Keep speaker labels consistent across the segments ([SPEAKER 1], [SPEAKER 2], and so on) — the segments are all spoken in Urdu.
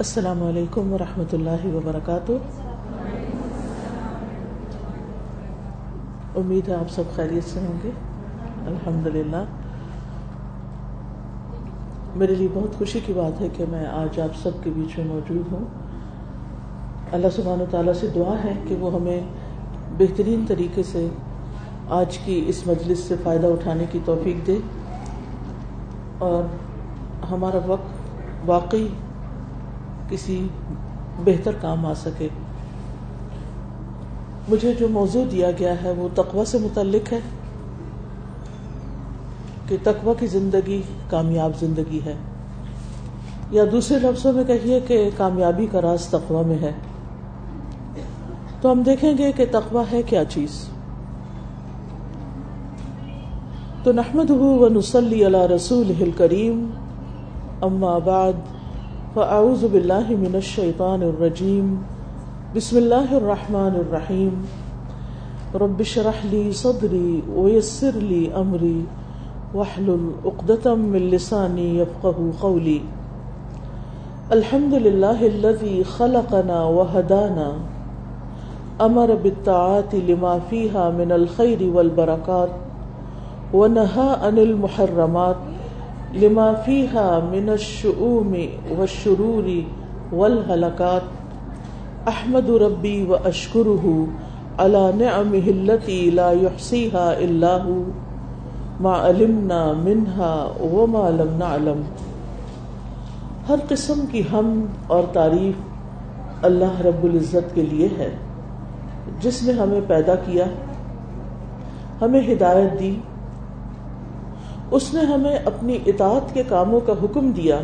[SPEAKER 1] السلام علیکم ورحمۃ اللہ وبرکاتہ۔ امید ہے آپ سب خیریت سے ہوں گے۔ الحمد للہ میرے لیے بہت خوشی کی بات ہے کہ میں آج آپ سب کے بیچ میں موجود ہوں۔ اللہ سبحانہ و تعالیٰ سے دعا ہے کہ وہ ہمیں بہترین طریقے سے آج کی اس مجلس سے فائدہ اٹھانے کی توفیق دے اور ہمارا وقت واقعی کسی بہتر کام آ سکے۔ مجھے جو موضوع دیا گیا ہے وہ تقوی سے متعلق ہے، کہ تقوی کی زندگی کامیاب زندگی ہے۔ یا دوسرے لفظوں میں کہیے کہ کامیابی کا راز تقوی میں ہے۔ تو ہم دیکھیں گے کہ تقوی ہے کیا چیز۔ تو نحمد و نسلی اللہ رسول کریم اما بعد۔ فاعوذ باللہ من الشیطان الرجیم بسم اللہ الرحمن الرحیم رب شرح لی صدری ویسر لی امری وحلل اقدتم من لسانی یفقہ قولی الحمد للہ الذي خلقنا وهدانا امر بالطاعات لما فيها من الخير والبركات ونهى عن المحرمات لما فيها من الشؤوم والشرور والهلكات احمد ربي واشكره على نعمه التي لا يحصيها الا هو ما علمنا منها وما لم نعلم. ہر قسم کی حمد اور تعریف اللہ رب العزت کے لیے ہے، جس نے ہمیں پیدا کیا، ہمیں ہدایت دی اس نے ہمیں اپنی اطاعت کے کاموں کا حکم دیا،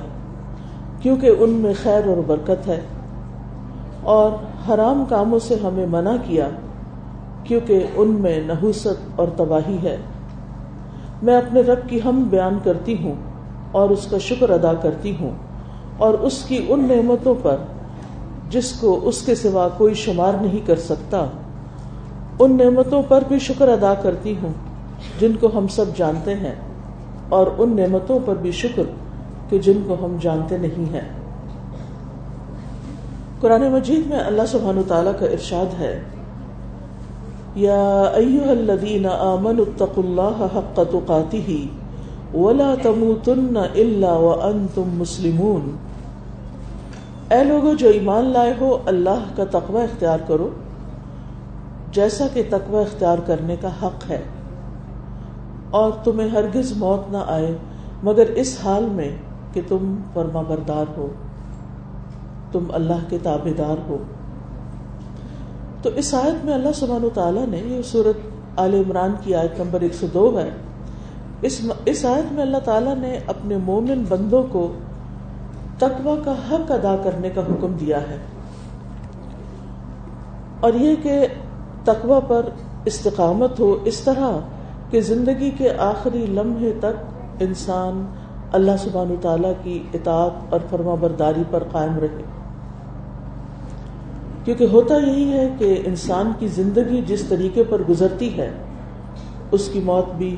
[SPEAKER 1] کیونکہ ان میں خیر اور برکت ہے۔ اور حرام کاموں سے ہمیں منع کیا، کیونکہ ان میں نحوست اور تباہی ہے۔ میں اپنے رب کی ہم بیان کرتی ہوں اور اس کا شکر ادا کرتی ہوں، اور اس کی ان نعمتوں پر جس کو اس کے سوا کوئی شمار نہیں کر سکتا، ان نعمتوں پر بھی شکر ادا کرتی ہوں، جن کو ہم سب جانتے ہیں۔ اور ان نعمتوں پر بھی شکر کہ جن کو ہم جانتے نہیں ہیں۔ قرآن مجید میں اللہ سبحانہ تعالیٰ کا ارشاد ہے، یا ایوہ الذین آمنوا اتقوا اللہ حق تقاتہ ولا تموتن الا وانتم مسلمون۔ اے لوگو، جو ایمان لائے ہو، اللہ کا تقوی اختیار کرو، جیسا کہ تقوی اختیار کرنے کا حق ہے۔ اور تمہیں ہرگز موت نہ آئے، مگر اس حال میں کہ تم فرما بردار ہو۔ تم اللہ کے تابے دار ہو۔ تو اس آیت میں اللہ سبحانہ تعالیٰ نے یہ صورت آل عمران کی آیت نمبر ایک سو دو ہے۔ اس اس آیت میں اللہ تعالیٰ نے اپنے مومن بندوں کو تقوی کا حق ادا کرنے کا حکم دیا ہے۔ اور یہ کہ تقوی پر استقامت ہو، اس طرح کہ زندگی کے آخری لمحے تک انسان اللہ سبحانہ تعالیٰ کی اطاعت اور فرما برداری پر قائم رہے۔ کیونکہ ہوتا یہی ہے کہ انسان کی زندگی جس طریقے پر گزرتی ہے، اس کی موت بھی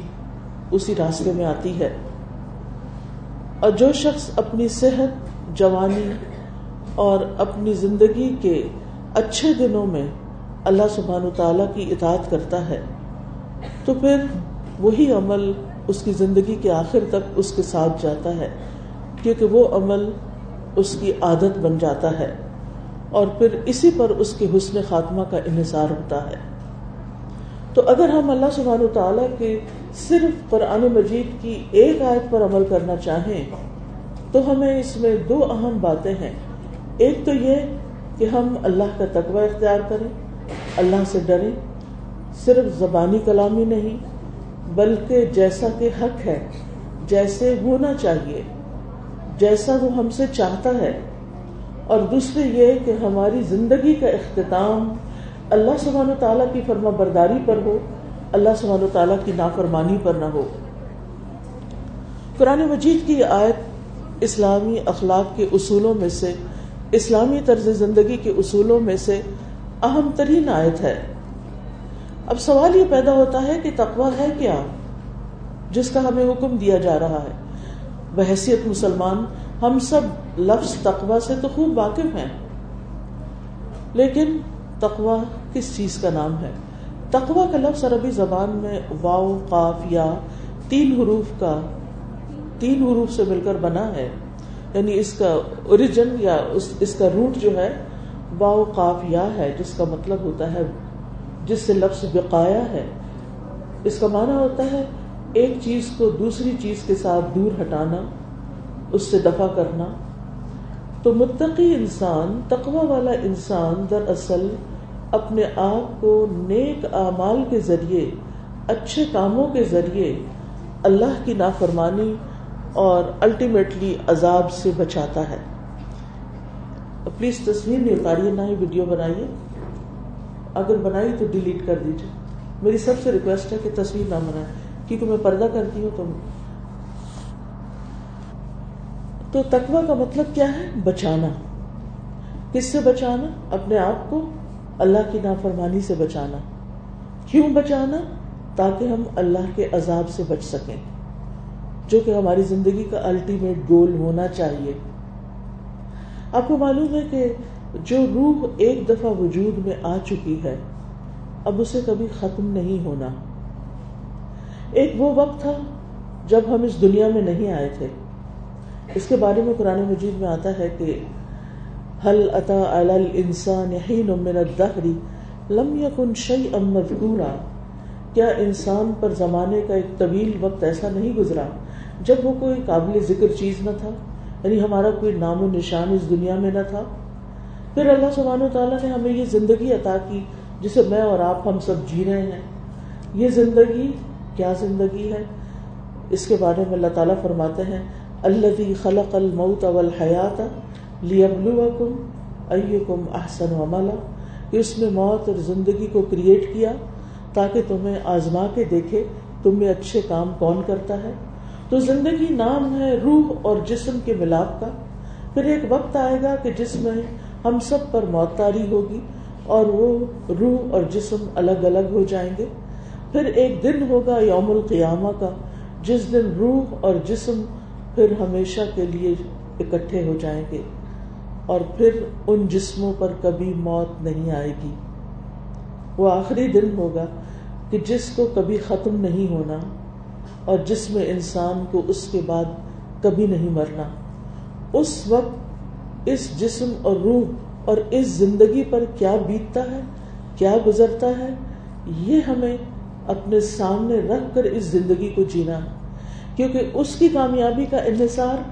[SPEAKER 1] اسی راستے میں آتی ہے۔ اور جو شخص اپنی صحت، جوانی اور اپنی زندگی کے اچھے دنوں میں اللہ سبحان تعالیٰ کی اطاعت کرتا ہے تو پھر وہی عمل اس کی زندگی کے آخر تک اس کے ساتھ جاتا ہے، کیونکہ وہ عمل اس کی عادت بن جاتا ہے۔ اور پھر اسی پر اس کے حسن خاتمہ کا انحصار ہوتا ہے۔ تو اگر ہم اللہ سبحانہ تعالیٰ کے صرف قرآن مجید کی ایک آیت پر عمل کرنا چاہیں، تو ہمیں اس میں دو اہم باتیں ہیں۔ ایک تو یہ کہ ہم اللہ کا تقوی اختیار کریں، اللہ سے ڈریں۔ صرف زبانی کلامی نہیں، بلکہ جیسا کہ حق ہے، جیسے ہونا چاہیے، جیسا وہ ہم سے چاہتا ہے۔ اور دوسرے یہ کہ ہماری زندگی کا اختتام اللہ سبحانہ تعالیٰ کی فرما برداری پر ہو، اللہ سبحانہ تعالیٰ کی نافرمانی پر نہ ہو۔ قرآن مجید کی آیت اسلامی اخلاق کے اصولوں میں سے، اسلامی طرز زندگی کے اصولوں میں سے اہم ترین آیت ہے۔ اب سوال یہ پیدا ہوتا ہے کہ تقوی ہے کیا جس کا ہمیں حکم دیا جا رہا ہے؟ بحثیت مسلمان، ہم سب لفظ تقوا سے تو خوب واقف ہیں، لیکن تقوا کس چیز کا نام ہے؟ تقوا کا لفظ عربی زبان میں واؤ قاف، یا تین حروف کا تین حروف سے مل کر بنا ہے یعنی اس کا اوریجن یا اس کا روٹ جو ہے واؤ قاف، یا ہے، جس کا مطلب ہوتا ہے جس سے لفظ بقایا ہے، اس کا معنی ہوتا ہے ایک چیز کو دوسری چیز کے ساتھ دور ہٹانا، اس سے دفع کرنا۔ تو متقی انسان، تقوی والا انسان دراصل اپنے آپ کو نیک اعمال کے ذریعے، اچھے کاموں کے ذریعے اللہ کی نافرمانی اور الٹیمیٹلی عذاب سے بچاتا ہے۔ پلیز تصویر نہیں اتاریے نہ ہی ویڈیو بنائیے۔ اگر بنائی تو ڈیلیٹ کر دیجیے میری سب سے ریکویسٹ ہے کہ تصویر نہ بنائے کیونکہ میں پردہ کرتی ہوں تو تو تقوی کا مطلب کیا ہے؟ بچانا۔ کس سے بچانا؟ اپنے آپ کو اللہ کی نافرمانی سے بچانا۔ کیوں بچانا؟ تاکہ ہم اللہ کے عذاب سے بچ سکیں۔ جو کہ ہماری زندگی کا الٹیمیٹ گول ہونا چاہیے۔ آپ کو معلوم ہے کہ جو روح ایک دفعہ وجود میں آ چکی ہے، اب اسے کبھی ختم نہیں ہونا۔ ایک وہ وقت تھا جب ہم اس دنیا میں نہیں آئے تھے۔ اس کے بارے میں قرآن مجید میں آتا ہے کہ حل اتا الانسان حین من الدہر، لم یکن شیئا مذکورا۔ کیا انسان پر زمانے کا ایک طویل وقت ایسا نہیں گزرا جب وہ کوئی قابل ذکر چیز نہ تھا؟ یعنی ہمارا کوئی نام و نشان اس دنیا میں نہ تھا۔ پھر اللہ سبحانہ و تعالیٰ نے ہمیں یہ زندگی عطا کی جسے میں اور آپ ہم سب جی رہے ہیں۔ یہ زندگی کیا زندگی ہے؟ اس کے بارے میں اللہ تعالیٰ فرماتے ہیں اللہ خلق الموت والحیات لیبلوکم ایکم احسن عملا۔ کہ اس نے موت اور زندگی کو کریٹ کیا تاکہ تمہیں آزما کے دیکھے تم میں اچھے کام کون کرتا ہے۔ تو زندگی نام ہے روح اور جسم کے ملاپ کا۔ پھر ایک وقت آئے گا کہ جس میں ہم سب پر موت تاری ہوگی اور وہ روح اور جسم الگ الگ ہو جائیں گے۔ پھر ایک دن ہوگا یوم القیامہ کا، جس دن روح اور جسم پھر ہمیشہ کے لیے اکٹھے ہو جائیں گے۔ اور پھر ان جسموں پر کبھی موت نہیں آئے گی۔ وہ آخری دن ہوگا کہ جس کو کبھی ختم نہیں ہونا اور جس میں انسان کو اس کے بعد کبھی نہیں مرنا۔ اس وقت اس جسم اور روح اور اس زندگی پر کیا بیتتا ہے، کیا گزرتا ہے، یہ ہمیں اپنے سامنے رکھ کر اس زندگی کو جینا ہے۔ کیونکہ اس کی کامیابی کا انحصار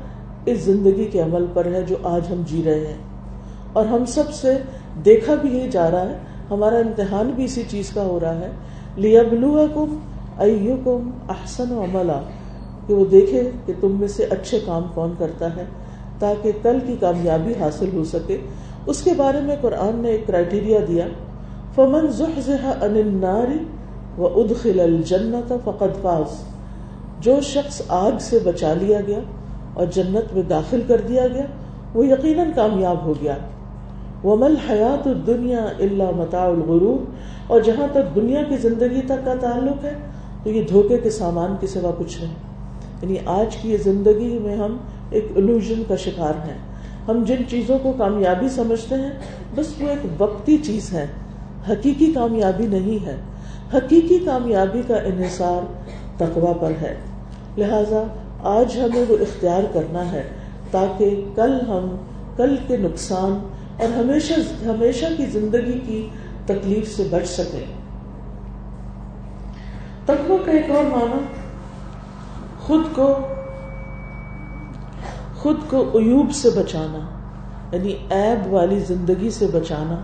[SPEAKER 1] اس زندگی کے عمل پر ہے جو آج ہم جی رہے ہیں۔ اور ہم سب سے دیکھا بھی یہ جا رہا ہے، ہمارا امتحان بھی اسی چیز کا ہو رہا ہے۔ لیا بلو کم کم احسن و عملہ کہ وہ دیکھے کہ تم میں سے اچھے کام کون کرتا ہے۔ تاکہ کل کی کامیابی حاصل ہو سکے۔ اس کے بارے میں قرآن نے ایک کرائٹیریا دیا۔ فمن ان النار و ادخل الجنت فقد فاز۔ جو شخص آگ سے بچا لیا گیا اور جنت میں داخل کر دیا گیا، وہ یقیناً کامیاب ہو گیا۔ وہ مل حیات دنیا اللہ متا الغروب اور جہاں تک دنیا کی زندگی تک کا تعلق ہے، تو یہ دھوکے کے سامان کے سوا کچھ نہیں یعنی آج کی یہ زندگی میں ہم ایک الوژن کا شکار ہیں۔ ہم جن چیزوں کو کامیابی سمجھتے ہیں، بس وہ ایک وقتی چیز ہے حقیقی کامیابی نہیں ہے۔ حقیقی کامیابی کا انحصار تقوا پر ہے۔ لہذا آج ہمیں وہ اختیار کرنا ہے تاکہ کل ہم کل کے نقصان اور ہمیشہ ہمیشہ کی زندگی کی تکلیف سے بچ سکیں۔ تقوی کا ایک اور معنی خود کو خود کو عیوب سے بچانا یعنی عیب والی زندگی سے بچانا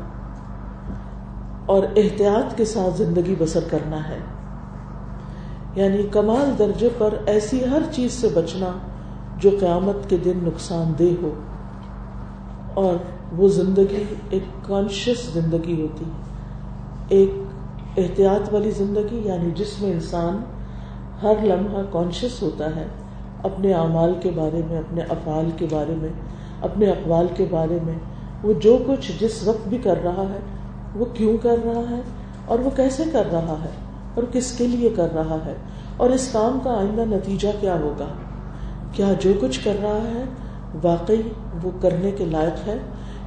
[SPEAKER 1] اور احتیاط کے ساتھ زندگی بسر کرنا ہے۔ یعنی کمال درجے پر ایسی ہر چیز سے بچنا جو قیامت کے دن نقصان دہ ہو۔ اور وہ زندگی ایک کانشیس زندگی ہوتی ایک احتیاط والی زندگی یعنی جس میں انسان ہر لمحہ کانشیس ہوتا ہے۔ اپنے اعمال کے بارے میں، اپنے افعال کے بارے میں، اپنے اقوال کے بارے میں، وہ جو کچھ جس وقت بھی کر رہا ہے، وہ کیوں کر رہا ہے؟ اور وہ کیسے کر رہا ہے؟ اور کس کے لیے کر رہا ہے؟ اور اس کام کا آئندہ نتیجہ کیا ہوگا؟ کیا جو کچھ کر رہا ہے، واقعی وہ کرنے کے لائق ہے؟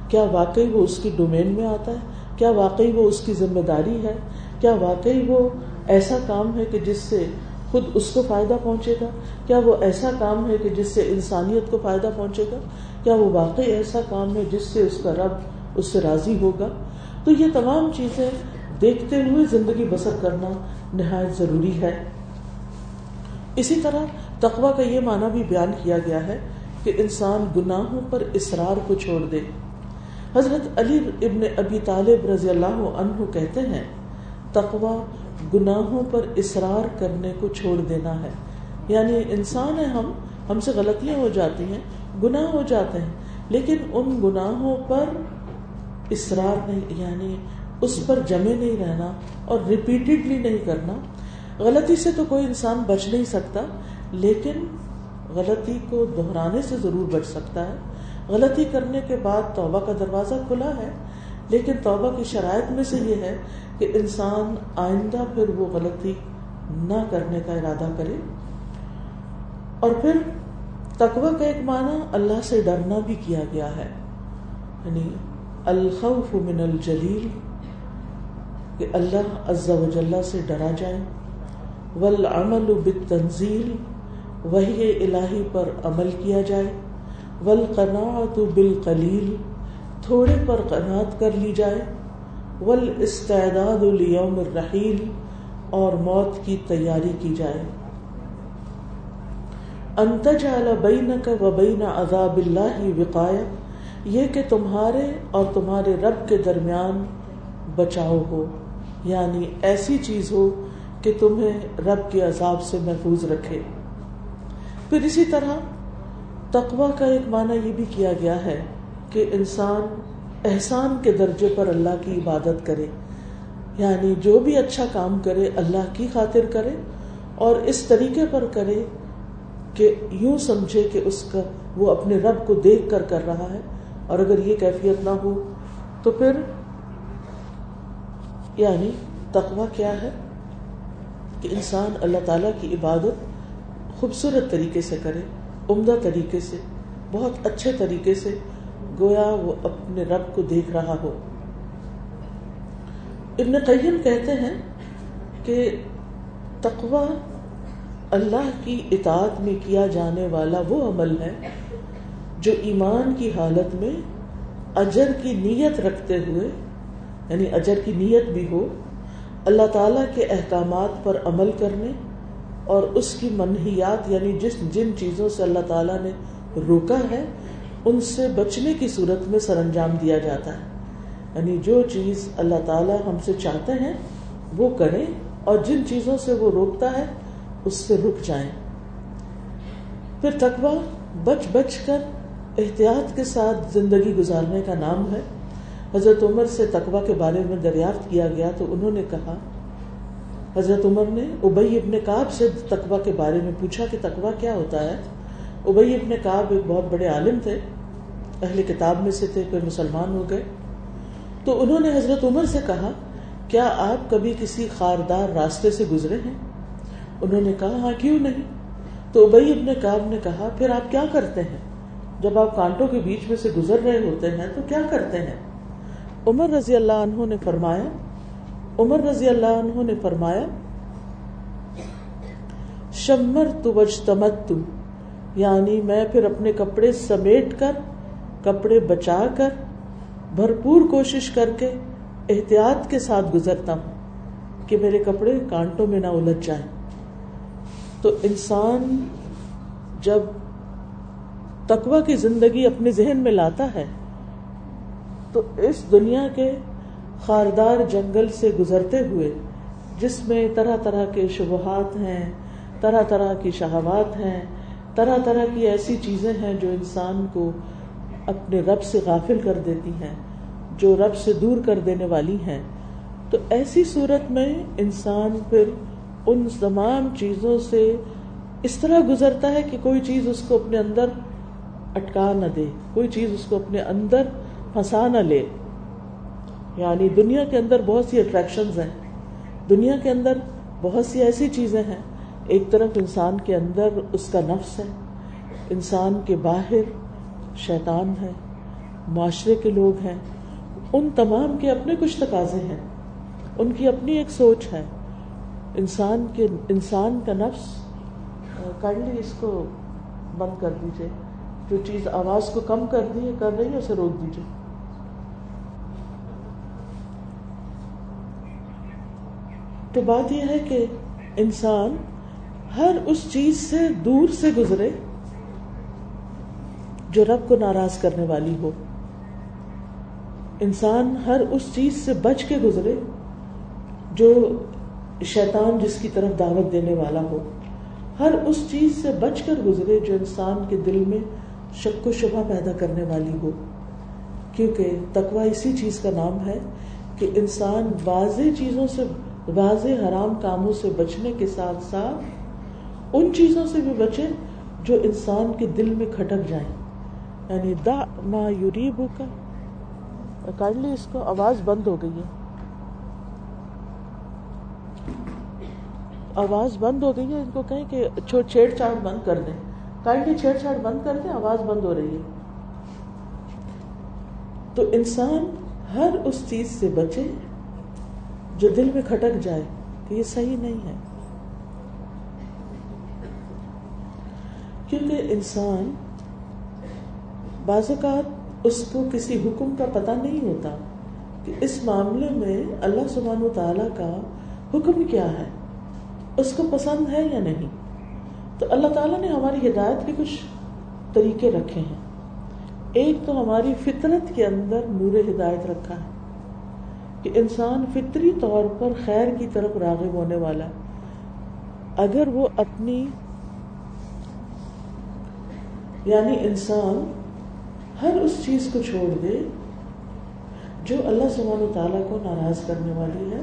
[SPEAKER 1] کیا واقعی وہ اس کی ڈومین میں آتا ہے؟ کیا واقعی وہ اس کی ذمہ داری ہے؟ کیا واقعی وہ ایسا کام ہے کہ جس سے خود اس کو فائدہ پہنچے گا؟ کیا وہ ایسا کام ہے کہ جس سے انسانیت کو فائدہ پہنچے گا؟ کیا وہ واقعی ایسا کام ہے جس سے اس کا رب اس سے راضی ہوگا؟ تو یہ تمام چیزیں دیکھتے ہوئے زندگی بسر کرنا نہایت ضروری ہے۔ اسی طرح تقوا کا یہ معنی بھی بیان کیا گیا ہے کہ انسان گناہوں پر اصرار کو چھوڑ دے۔ حضرت علی ابن ابی طالب رضی اللہ عنہ کہتے ہیں تقوا گناہوں پر اصرار کرنے کو چھوڑ دینا ہے۔ یعنی انسان ہے ہم ہم سے غلطیاں ہو جاتی ہیں، گناہ ہو جاتے ہیں، لیکن ان گناہوں پر اصرار نہیں یعنی اس پر جمے نہیں رہنا اور ریپیٹڈلی نہیں کرنا۔ غلطی سے تو کوئی انسان بچ نہیں سکتا، لیکن غلطی کو دہرانے سے ضرور بچ سکتا ہے۔ غلطی کرنے کے بعد توبہ کا دروازہ کھلا ہے، لیکن توبہ کی شرائط میں سے یہ ہے کہ انسان آئندہ پھر وہ غلطی نہ کرنے کا ارادہ کرے اور پھر تقوی کا ایک معنی اللہ سے ڈرنا بھی کیا گیا ہے یعنی الخوف من الجلیل، کہ اللہ عز و جلہ سے ڈرا جائے، والعمل بالتنزیل، وحی الہی پر عمل کیا جائے، والقناعت بالقلیل، تھوڑے پر قناعت کر لی جائے والاستعداد لیوم الرحیل اور موت کی تیاری کی جائے۔ انتجعل بینک و بین عذاب اللہ وقایا، یہ کہ تمہارے اور تمہارے رب کے درمیان بچاؤ ہو یعنی ایسی چیز ہو کہ تمہیں رب کے عذاب سے محفوظ رکھے۔ پھر اسی طرح تقوا کا ایک معنی یہ بھی کیا گیا ہے کہ انسان احسان کے درجے پر اللہ کی عبادت کرے۔ یعنی جو بھی اچھا کام کرے، اللہ کی خاطر کرے اور اس طریقے پر کرے کہ یوں سمجھے کہ اس کا وہ اپنے رب کو دیکھ کر کر رہا ہے۔ اور اگر یہ کیفیت نہ ہو تو پھر یعنی تقوا کیا ہے؟ کہ انسان اللہ تعالی کی عبادت خوبصورت طریقے سے کرے، عمدہ طریقے سے، بہت اچھے طریقے سے گویا وہ اپنے رب کو دیکھ رہا ہو۔ ابن قیم کہتے ہیں کہ تقوا اللہ کی اطاعت میں کیا جانے والا وہ عمل ہے جو ایمان کی حالت میں اجر کی نیت رکھتے ہوئے یعنی اجر کی نیت بھی ہو، اللہ تعالی کے احکامات پر عمل کرنے اور اس کی منحیات یعنی جس جن چیزوں سے اللہ تعالیٰ نے روکا ہے ان سے بچنے کی صورت میں سر انجام دیا جاتا ہے۔ یعنی جو چیز اللہ تعالیٰ ہم سے چاہتے ہیں، وہ کریں اور جن چیزوں سے وہ روکتا ہے، اس سے رک جائیں۔ پھر تقوا بچ بچ کر احتیاط کے ساتھ زندگی گزارنے کا نام ہے۔ حضرت عمر سے تقوا کے بارے میں دریافت کیا گیا تو انہوں نے کہا، حضرت عمر نے ابئی ابن کاب سے تقوا کے بارے میں پوچھا کہ تقوا کیا ہوتا ہے۔ ابئی ابن کاب ایک بہت بڑے عالم تھے۔ اہل کتاب میں سے تھے پھر مسلمان ہو گئے۔ تو انہوں نے حضرت عمر سے کہا، کیا آپ کبھی کسی خاردار راستے سے گزرے ہیں؟ انہوں نے کہا ہاں کیوں نہیں؟ تو ابئی ابن کاب نے کہا، پھر آپ کیا کرتے ہیں؟ جب آپ کانٹوں کے بیچ میں سے گزر رہے ہوتے ہیں تو کیا کرتے ہیں؟ عمر رضی اللہ عنہ نے فرمایا، عمر رضی اللہ عنہ نے فرمایا شمر تو تمت یعنی میں پھر اپنے کپڑے سمیٹ کر کپڑے بچا کر بھرپور کوشش کر کے احتیاط کے ساتھ گزرتا ہوں کہ میرے کپڑے کانٹوں میں نہ الجھ جائیں۔ تو انسان جب تقوی کی زندگی اپنے ذہن میں لاتا ہے، تو اس دنیا کے خاردار جنگل سے گزرتے ہوئے، جس میں طرح طرح کے شبہات ہیں، طرح طرح کی شہوات ہیں، طرح طرح کی ایسی چیزیں ہیں جو انسان کو اپنے رب سے غافل کر دیتی ہیں، جو رب سے دور کر دینے والی ہیں۔ تو ایسی صورت میں انسان پھر ان تمام چیزوں سے اس طرح گزرتا ہے کہ کوئی چیز اس کو اپنے اندر اٹکا نہ دے، کوئی چیز اس کو اپنے اندر پھنسا نہ لے۔ یعنی دنیا کے اندر بہت سی اٹریکشنز ہیں۔ دنیا کے اندر بہت سی ایسی چیزیں ہیں۔ ایک طرف انسان کے اندر اس کا نفس ہے، انسان کے باہر شیطان ہے، معاشرے کے لوگ ہیں، ان تمام کے اپنے کچھ تقاضے ہیں، ان کی اپنی ایک سوچ ہے۔ انسان کے، انسان کا نفس کائنڈلی اس کو بند کر دیجیے جو چیز آواز کو کم کر دی ہے کر رہی ہے، اسے روک دیجیے تو بات یہ ہے کہ انسان ہر اس چیز سے دور سے گزرے۔ جو رب کو ناراض کرنے والی ہو۔ انسان ہر اس چیز سے بچ کے گزرے جو شیطان جس کی طرف دعوت دینے والا ہو۔ ہر اس چیز سے بچ کر گزرے جو انسان کے دل میں شک و شبہ پیدا کرنے والی ہو۔ کیونکہ تقوا اسی چیز کا نام ہے کہ انسان واضح چیزوں سے، واضح حرام کاموں سے بچنے کے ساتھ ساتھ ان چیزوں سے بھی بچے جو انسان کے دل میں کھٹک جائیں۔ یعنی دا ما یوریبو کا کائنڈلی اس کو، آواز بند ہو گئی ہے۔ آواز بند ہو گئی ہے، ان کو کہیں کہ چھیڑ چھاڑ بند کر دیں کائنڈلی چھیڑ چھاڑ بند کر دیں آواز بند ہو رہی ہے۔ تو انسان ہر اس چیز سے بچے جو دل میں کھٹک جائے، کہ یہ صحیح نہیں ہے۔ کیونکہ انسان بعض اوقات اس کو کسی حکم کا پتہ نہیں ہوتا کہ اس معاملے میں اللہ سبحانہ و تعالیٰ کا حکم کیا ہے، اس کو پسند ہے یا نہیں۔ تو اللہ تعالیٰ نے ہماری ہدایت کے کچھ طریقے رکھے ہیں۔ ایک تو ہماری فطرت کے اندر نور ہدایت رکھا ہے کہ انسان فطری طور پر خیر کی طرف راغب ہونے والا اگر وہ اپنی یعنی انسان ہر اس چیز کو چھوڑ دے جو اللہ سبحانہ و تعالیٰ کو ناراض کرنے والی ہے۔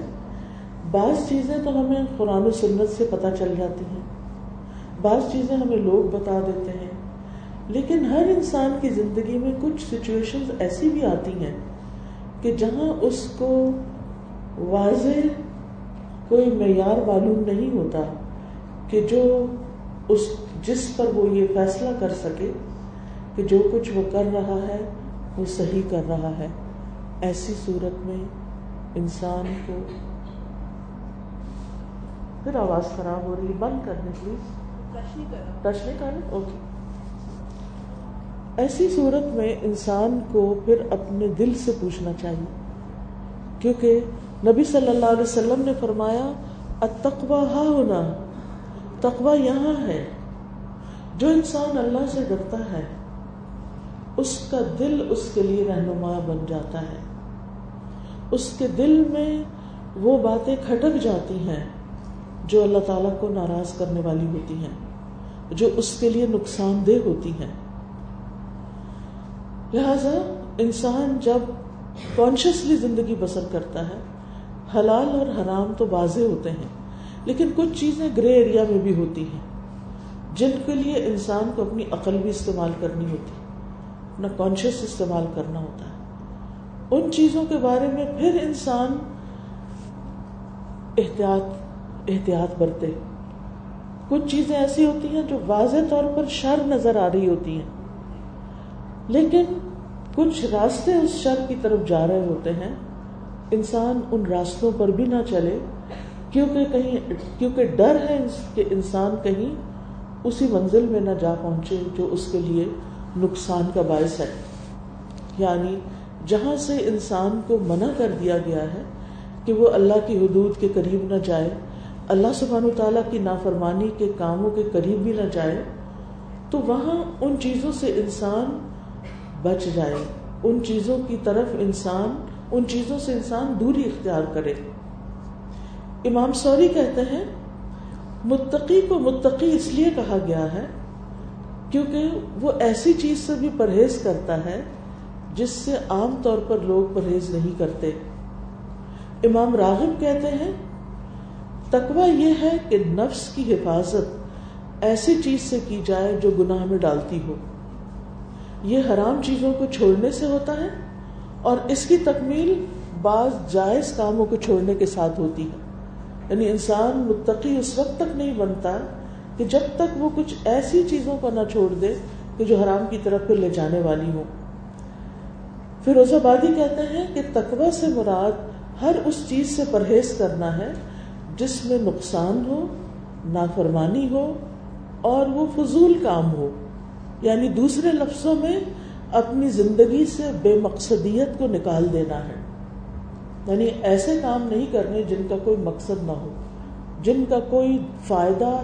[SPEAKER 1] بعض چیزیں تو ہمیں قرآن و سنت سے پتہ چل جاتی ہیں۔ بعض چیزیں ہمیں لوگ بتا دیتے ہیں۔ لیکن ہر انسان کی زندگی میں کچھ سچویشن ایسی بھی آتی ہیں کہ جہاں اس کو واضح کوئی معیار معلوم نہیں ہوتا کہ جو اس جس پر وہ یہ فیصلہ کر سکے کہ جو کچھ وہ کر رہا ہے وہ صحیح کر رہا ہے۔ ایسی صورت میں انسان کو پھر آواز خراب ہو رہی ہے۔ بند کرنے پلیز۔ ٹچ نہیں کرنا اوکے۔ ایسی صورت میں انسان کو پھر اپنے دل سے پوچھنا چاہیے۔ کیونکہ نبی صلی اللہ علیہ وسلم نے فرمایا اتقوا ہا ہونا تقوا یہاں ہے۔ جو انسان اللہ سے ڈرتا ہے اس کا دل اس کے لیے رہنما بن جاتا ہے۔ اس کے دل میں وہ باتیں کھٹک جاتی ہیں جو اللہ تعالیٰ کو ناراض کرنے والی ہوتی ہیں، جو اس کے لیے نقصان دہ ہوتی ہیں۔ لہذا انسان جب کانشیسلی زندگی بسر کرتا ہے، حلال اور حرام تو واضح ہوتے ہیں، لیکن کچھ چیزیں گرے ایریا میں بھی ہوتی ہیں، جن کے لیے انسان کو اپنی عقل بھی استعمال کرنی ہوتی۔ ہے اپنا کانشیس استعمال کرنا ہوتا ہے۔ ان چیزوں کے بارے میں پھر انسان احتیاط احتیاط برتے۔ کچھ چیزیں ایسی ہوتی ہیں جو واضح طور پر شر نظر آ رہی ہوتی ہیں۔ لیکن کچھ راستے اس شر کی طرف جا رہے ہوتے ہیں۔ انسان ان راستوں پر بھی نہ چلے، کیونکہ کہیں، کیونکہ ڈر ہے کہ انسان کہیں اسی منزل میں نہ جا پہنچے جو اس کے لیے نقصان کا باعث ہے۔ یعنی جہاں سے انسان کو منع کر دیا گیا ہے کہ وہ اللہ کی حدود کے قریب نہ جائے، اللہ سبحانہ تعالیٰ کی نافرمانی کے کاموں کے قریب بھی نہ جائے، تو وہاں ان چیزوں سے انسان بچ جائے۔ ان چیزوں کی طرف انسان، ان چیزوں سے انسان دوری اختیار کرے۔ امام سوری کہتے ہیں، متقی کو متقی اس لیے کہا گیا ہے کیونکہ وہ ایسی چیز سے بھی پرہیز کرتا ہے جس سے عام طور پر لوگ پرہیز نہیں کرتے۔ امام راغب کہتے ہیں تقوا یہ ہے کہ نفس کی حفاظت ایسی چیز سے کی جائے جو گناہ میں ڈالتی ہو۔ یہ حرام چیزوں کو چھوڑنے سے ہوتا ہے اور اس کی تکمیل بعض جائز کاموں کو چھوڑنے کے ساتھ ہوتی ہے۔ یعنی انسان متقی اس وقت تک نہیں بنتا کہ جب تک وہ کچھ ایسی چیزوں کو نہ چھوڑ دے کہ جو حرام کی طرف پھر لے جانے والی ہوں۔ فیروز آبادی کہتے ہیں کہ تقوی سے مراد ہر اس چیز سے پرہیز کرنا ہے جس میں نقصان ہو، نافرمانی ہو اور وہ فضول کام ہو۔ یعنی دوسرے لفظوں میں اپنی زندگی سے بے مقصدیت کو نکال دینا ہے۔ یعنی ایسے کام نہیں کرنے جن کا کوئی مقصد نہ ہو، جن کا کوئی فائدہ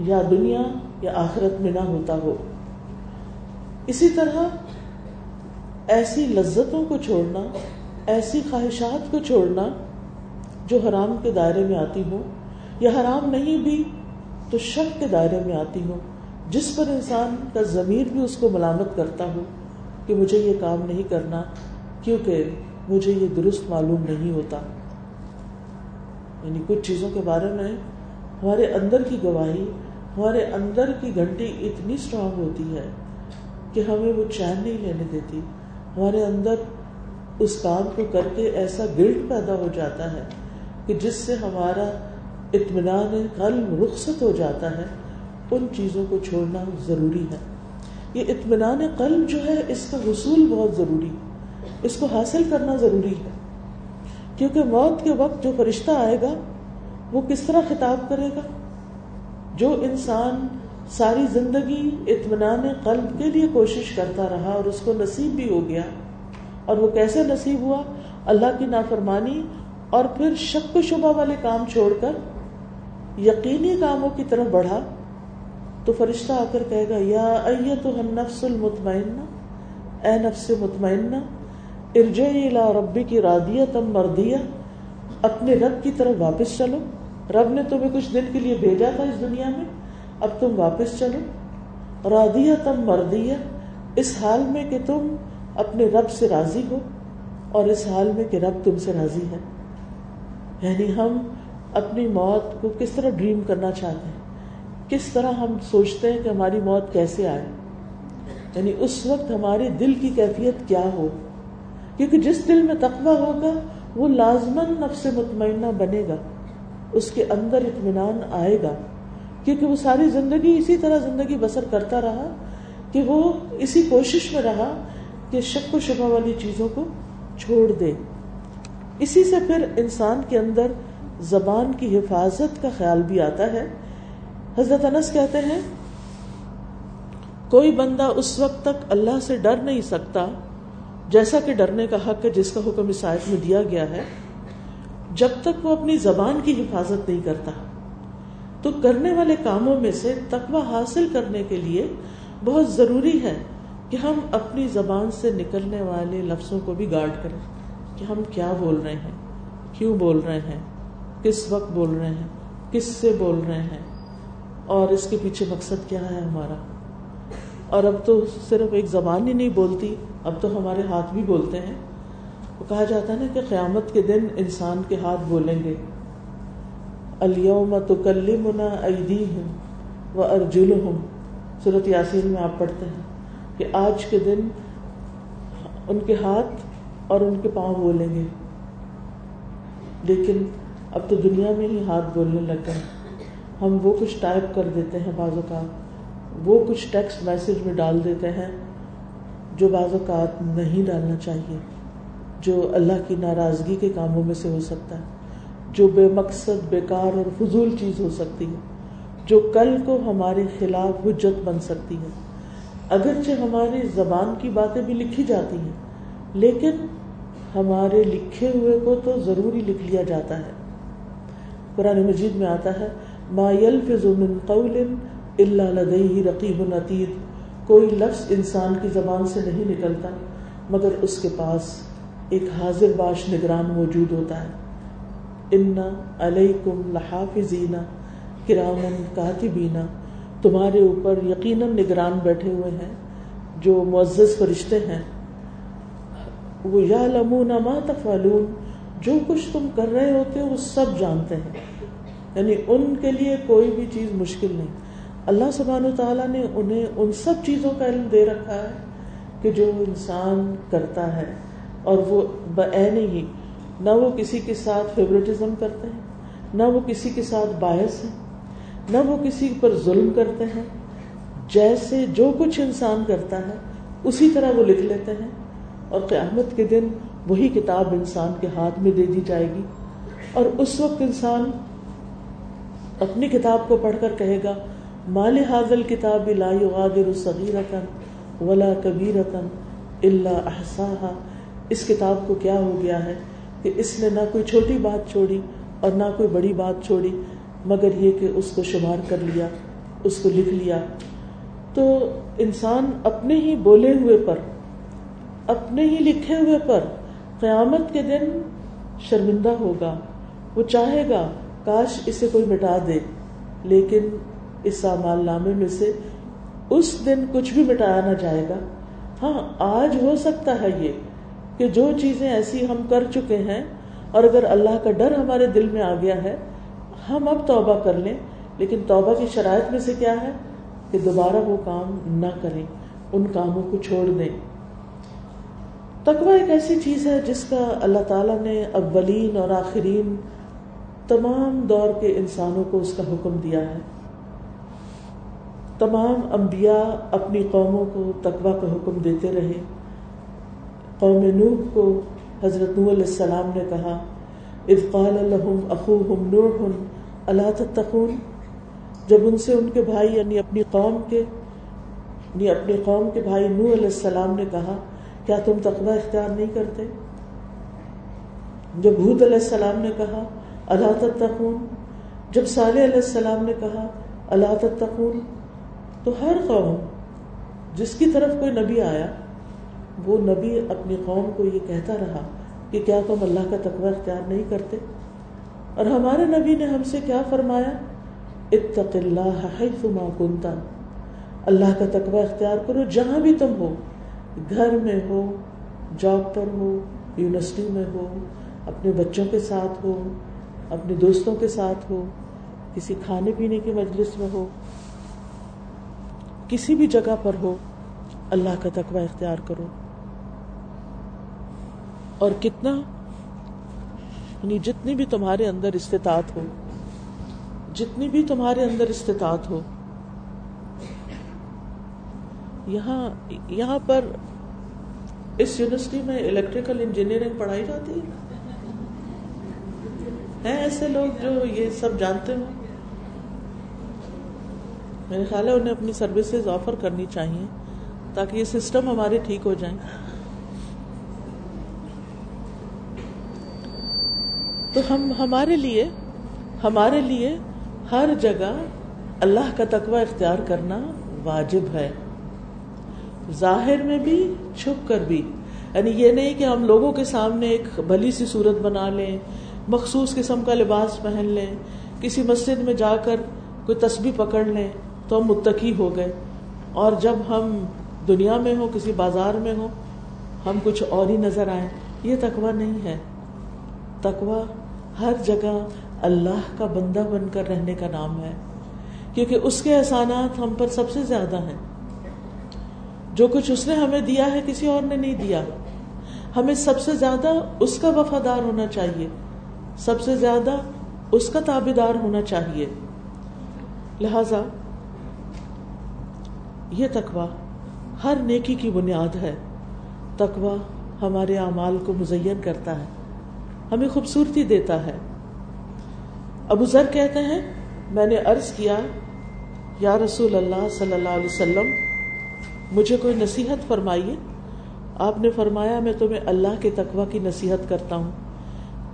[SPEAKER 1] یا دنیا یا آخرت میں نہ ہوتا ہو۔ اسی طرح ایسی لذتوں کو چھوڑنا، ایسی خواہشات کو چھوڑنا جو حرام کے دائرے میں آتی ہو یا حرام نہیں بھی تو شک کے دائرے میں آتی ہو جس پر انسان کا ضمیر بھی اس کو ملامت کرتا ہو کہ مجھے یہ کام نہیں کرنا کیونکہ مجھے یہ درست معلوم نہیں ہوتا۔ یعنی کچھ چیزوں کے بارے میں ہمارے اندر کی گواہی ہمارے اندر کی گھنٹی اتنی اسٹرانگ ہوتی ہے کہ ہمیں وہ چین نہیں لینے دیتی۔ ہمارے اندر اس کام کو کر کے ایسا گلٹ پیدا ہو جاتا ہے کہ جس سے ہمارا اطمینان قلب رخصت ہو جاتا ہے۔ ان چیزوں کو چھوڑنا ضروری ہے۔ یہ اطمینان قلب جو ہے، اس کا حصول بہت ضروری، اس کو حاصل کرنا ضروری ہے۔ کیونکہ موت کے وقت جو فرشتہ آئے گا، وہ کس طرح خطاب کرے گا؟ جو انسان ساری زندگی اطمینان قلب کے لیے کوشش کرتا رہا اور اس کو نصیب بھی ہو گیا، اور وہ کیسے نصیب ہوا؟ اللہ کی نافرمانی اور پھر شک و شبہ والے کام چھوڑ کر یقینی کاموں کی طرف بڑھا۔ تو فرشتہ آ کر کہے گا، یا تو نفس المطمئنہ، اے نفس مطمئنہ ارجع ربی کی رادیہ تم مردیا اپنے رب کی طرف واپس چلو۔ رب نے تمہیں کچھ دن کے لیے بھیجا تھا اس دنیا میں، اب تم واپس چلو۔ رادیہ تم مردیا اس حال میں کہ تم اپنے رب سے راضی ہو اور اس حال میں کہ رب تم سے راضی ہے۔ یعنی ہم اپنی موت کو کس طرح ڈریم کرنا چاہتے ہیں؟ کس طرح ہم سوچتے ہیں کہ ہماری موت کیسے آئے؟ یعنی اس وقت ہمارے دل کی کیفیت کیا ہو؟ کیونکہ جس دل میں تقوی ہوگا، وہ لازمن نفس مطمئنہ بنے گا۔ اس کے اندر اطمینان آئے گا، کیونکہ وہ ساری زندگی اسی طرح زندگی بسر کرتا رہا، کہ وہ اسی کوشش میں رہا کہ شک و شبہ والی چیزوں کو چھوڑ دے۔ اسی سے پھر انسان کے اندر زبان کی حفاظت کا خیال بھی آتا ہے۔ حضرت انس کہتے ہیں، کوئی بندہ اس وقت تک اللہ سے ڈر نہیں سکتا، جیسا کہ ڈرنے کا حق ہے جس کا حکم اس آیت میں دیا گیا ہے۔ جب تک وہ اپنی زبان کی حفاظت نہیں کرتا، تو کرنے والے کاموں میں سے تقوی حاصل کرنے کے لیے بہت ضروری ہے کہ ہم اپنی زبان سے نکلنے والے لفظوں کو بھی گارڈ کریں کہ ہم کیا بول رہے ہیں، کیوں بول رہے ہیں، کس وقت بول رہے ہیں، کس سے بول رہے ہیں، اور اس کے پیچھے مقصد کیا ہے ہمارا؟ اور اب تو صرف ایک زبان ہی نہیں بولتی، اب تو ہمارے ہاتھ بھی بولتے ہیں۔ وہ کہا جاتا ہے نا کہ قیامت کے دن انسان کے ہاتھ بولیں گے تو کلی منا ایدی ہوں ہوں صورت یاسین میں آپ پڑھتے ہیں کہ آج کے دن ان کے ہاتھ اور ان کے پاؤں بولیں گے۔ لیکن اب تو دنیا میں ہی ہاتھ بولنے لگ گئے۔ ہم وہ کچھ ٹائپ کر دیتے ہیں بعض اوقات۔ وہ کچھ ٹیکسٹ میسج میں ڈال دیتے ہیں جو بعض اوقات نہیں ڈالنا چاہیے۔ جو اللہ کی ناراضگی کے کاموں میں سے ہو سکتا ہے، جو بے مقصد، بیکار اور فضول چیز ہو سکتی ہے، جو کل کو ہمارے خلاف حجت بن سکتی ہے۔ اگرچہ ہماری زبان کی باتیں بھی لکھی جاتی ہیں، لیکن ہمارے لکھے ہوئے کو تو ضروری لکھ لیا جاتا ہے۔ قرآن مجید میں آتا ہے، ما يلفظ من قول الا لديه رقیب عتید کوئی لفظ انسان کی زبان سے نہیں نکلتا، مگر اس کے پاس ایک حاضر باش نگران موجود ہوتا ہے۔ ان علیکم لحافظین کرامن کاتبینا تمہارے اوپر یقیناً نگران بیٹھے ہوئے ہیں، جو معزز فرشتے ہیں۔ وہ یا لمون ما تفعلون جو کچھ تم کر رہے ہوتے ہو، وہ سب جانتے ہیں۔ یعنی ان کے لیے کوئی بھی چیز مشکل نہیں۔ اللہ سبحانہ و تعالیٰ نے انہیں ان سب چیزوں کا علم دے رکھا ہے کہ جو انسان کرتا ہے۔ اور وہ بعین ہی نہ وہ کسی کے ساتھ فیوریٹزم کرتے ہیں، نہ وہ کسی کے ساتھ باعث ہیں، نہ وہ کسی پر ظلم کرتے ہیں۔ جیسے جو کچھ انسان کرتا ہے، اسی طرح وہ لکھ لیتے ہیں۔ اور قیامت کے دن وہی کتاب انسان کے ہاتھ میں دے دی جائے گی۔ اور اس وقت انسان اپنی کتاب کو پڑھ کر کہے گا مال حاضل کتاب لا يغادر صغيرة ولا كبيرة الا احصاها اس کتاب کو کیا ہو گیا ہے کہ اس نے نہ کوئی چھوٹی بات چھوڑی اور نہ کوئی بڑی بات چھوڑی، مگر یہ کہ اس کو شمار کر لیا، اس کو لکھ لیا۔ تو انسان اپنے ہی بولے ہوئے پر، اپنے ہی لکھے ہوئے پر قیامت کے دن شرمندہ ہوگا۔ وہ چاہے گا، کاش اسے کوئی مٹا دے، لیکن اس سامال نامے میں سے اس دن کچھ بھی مٹایا نہ جائے گا۔ ہاں آج ہو سکتا ہے یہ۔ کہ جو چیزیں ایسی ہم کر چکے ہیں اور اگر اللہ کا ڈر ہمارے دل میں آ گیا ہے، ہم اب توبہ کر لیں۔ لیکن توبہ کی شرائط میں سے کیا ہے؟ کہ دوبارہ وہ کام نہ کریں، ان کاموں کو چھوڑ دیں۔ تقوی ایک ایسی چیز ہے جس کا اللہ تعالیٰ نے اولین اور آخرین تمام دور کے انسانوں کو اس کا حکم دیا ہے۔ تمام انبیاء اپنی قوموں کو تقوی کا حکم دیتے رہے۔ قوم نوح کو حضرت نو علیہ السلام نے کہا، اذ قال لهم اخوهم نوح، الا تتقون؟ جب ان سے ان کے بھائی یعنی اپنی قوم کے یعنی اپنی قوم کے بھائی نو علیہ السلام نے کہا، کیا تم تقوی اختیار نہیں کرتے؟ جب حود علیہ السلام نے کہا اللہ تتقون؟ جب صالح علیہ السلام نے کہا اللہ تتقون؟ تو ہر قوم، جس کی طرف کوئی نبی آیا وہ نبی اپنی قوم کو یہ کہتا رہا کہ کیا تم اللہ کا تقوی اختیار نہیں کرتے؟ اور ہمارے نبی نے ہم سے کیا فرمایا؟ اتق اللہ حیث ما کنتا اللہ کا تقوی اختیار کرو جہاں بھی تم ہو، گھر میں ہو، جاب پر ہو، یونیورسٹی میں ہو، اپنے بچوں کے ساتھ ہو، اپنے دوستوں کے ساتھ ہو، کسی کھانے پینے کی مجلس میں ہو، کسی بھی جگہ پر ہو، اللہ کا تقوی اختیار کرو۔ اور کتنا یعنی جتنی بھی تمہارے اندر استطاعت ہو، جتنی بھی تمہارے اندر استطاعت ہو، یہاں یہاں پر اس یونیورسٹی میں الیکٹریکل انجینئرنگ پڑھائی جاتی ہے؟ ہیں ایسے لوگ جو یہ سب جانتے ہوں؟ میرے خیال ہے انہیں اپنی سروسز آفر کرنی چاہیے تاکہ یہ سسٹم ہمارے ٹھیک ہو جائیں۔ تو ہم ہمارے لیے ہمارے لیے ہر جگہ اللہ کا تقوی اختیار کرنا واجب ہے۔ ظاہر میں بھی، چھپ کر بھی۔ یعنی یہ نہیں کہ ہم لوگوں کے سامنے ایک بھلی سی صورت بنا لیں، مخصوص قسم کا لباس پہن لیں، کسی مسجد میں جا کر کوئی تسبیح پکڑ لیں تو ہم متقی ہو گئے۔ اور جب ہم دنیا میں ہوں، کسی بازار میں ہوں، ہم کچھ اور ہی نظر آئیں، یہ تقوی نہیں ہے۔ تقوی ہر جگہ اللہ کا بندہ بن کر رہنے کا نام ہے۔ کیونکہ اس کے احسانات ہم پر سب سے زیادہ ہیں۔ جو کچھ اس نے ہمیں دیا ہے، کسی اور نے نہیں دیا۔ ہمیں سب سے زیادہ اس کا وفادار ہونا چاہیے۔ سب سے زیادہ اس کا تابے دار ہونا چاہیے۔ لہذا یہ تقوا ہر نیکی کی بنیاد ہے۔ تقوا ہمارے اعمال کو مزین کرتا ہے۔ ہمیں خوبصورتی دیتا ہے۔ ابو ذر کہتے ہیں، میں نے عرض کیا، یا رسول اللہ صلی اللہ علیہ وسلم، مجھے کوئی نصیحت فرمائیے۔ آپ نے فرمایا، میں تمہیں اللہ کے تقوی کی نصیحت کرتا ہوں،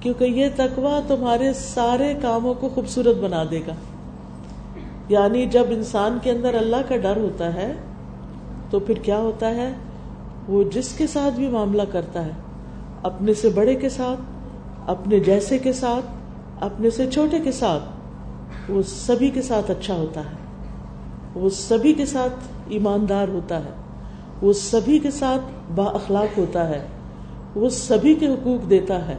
[SPEAKER 1] کیونکہ یہ تقوی تمہارے سارے کاموں کو خوبصورت بنا دے گا۔ یعنی جب انسان کے اندر اللہ کا ڈر ہوتا ہے، تو پھر کیا ہوتا ہے؟ وہ جس کے ساتھ بھی معاملہ کرتا ہے، اپنے سے بڑے کے ساتھ اپنے جیسے کے ساتھ، اپنے سے چھوٹے کے ساتھ، وہ سبھی کے ساتھ اچھا ہوتا ہے۔ وہ سبھی کے ساتھ ایماندار ہوتا ہے۔ وہ سبھی کے ساتھ با اخلاق ہوتا ہے۔ وہ سبھی کے حقوق دیتا ہے۔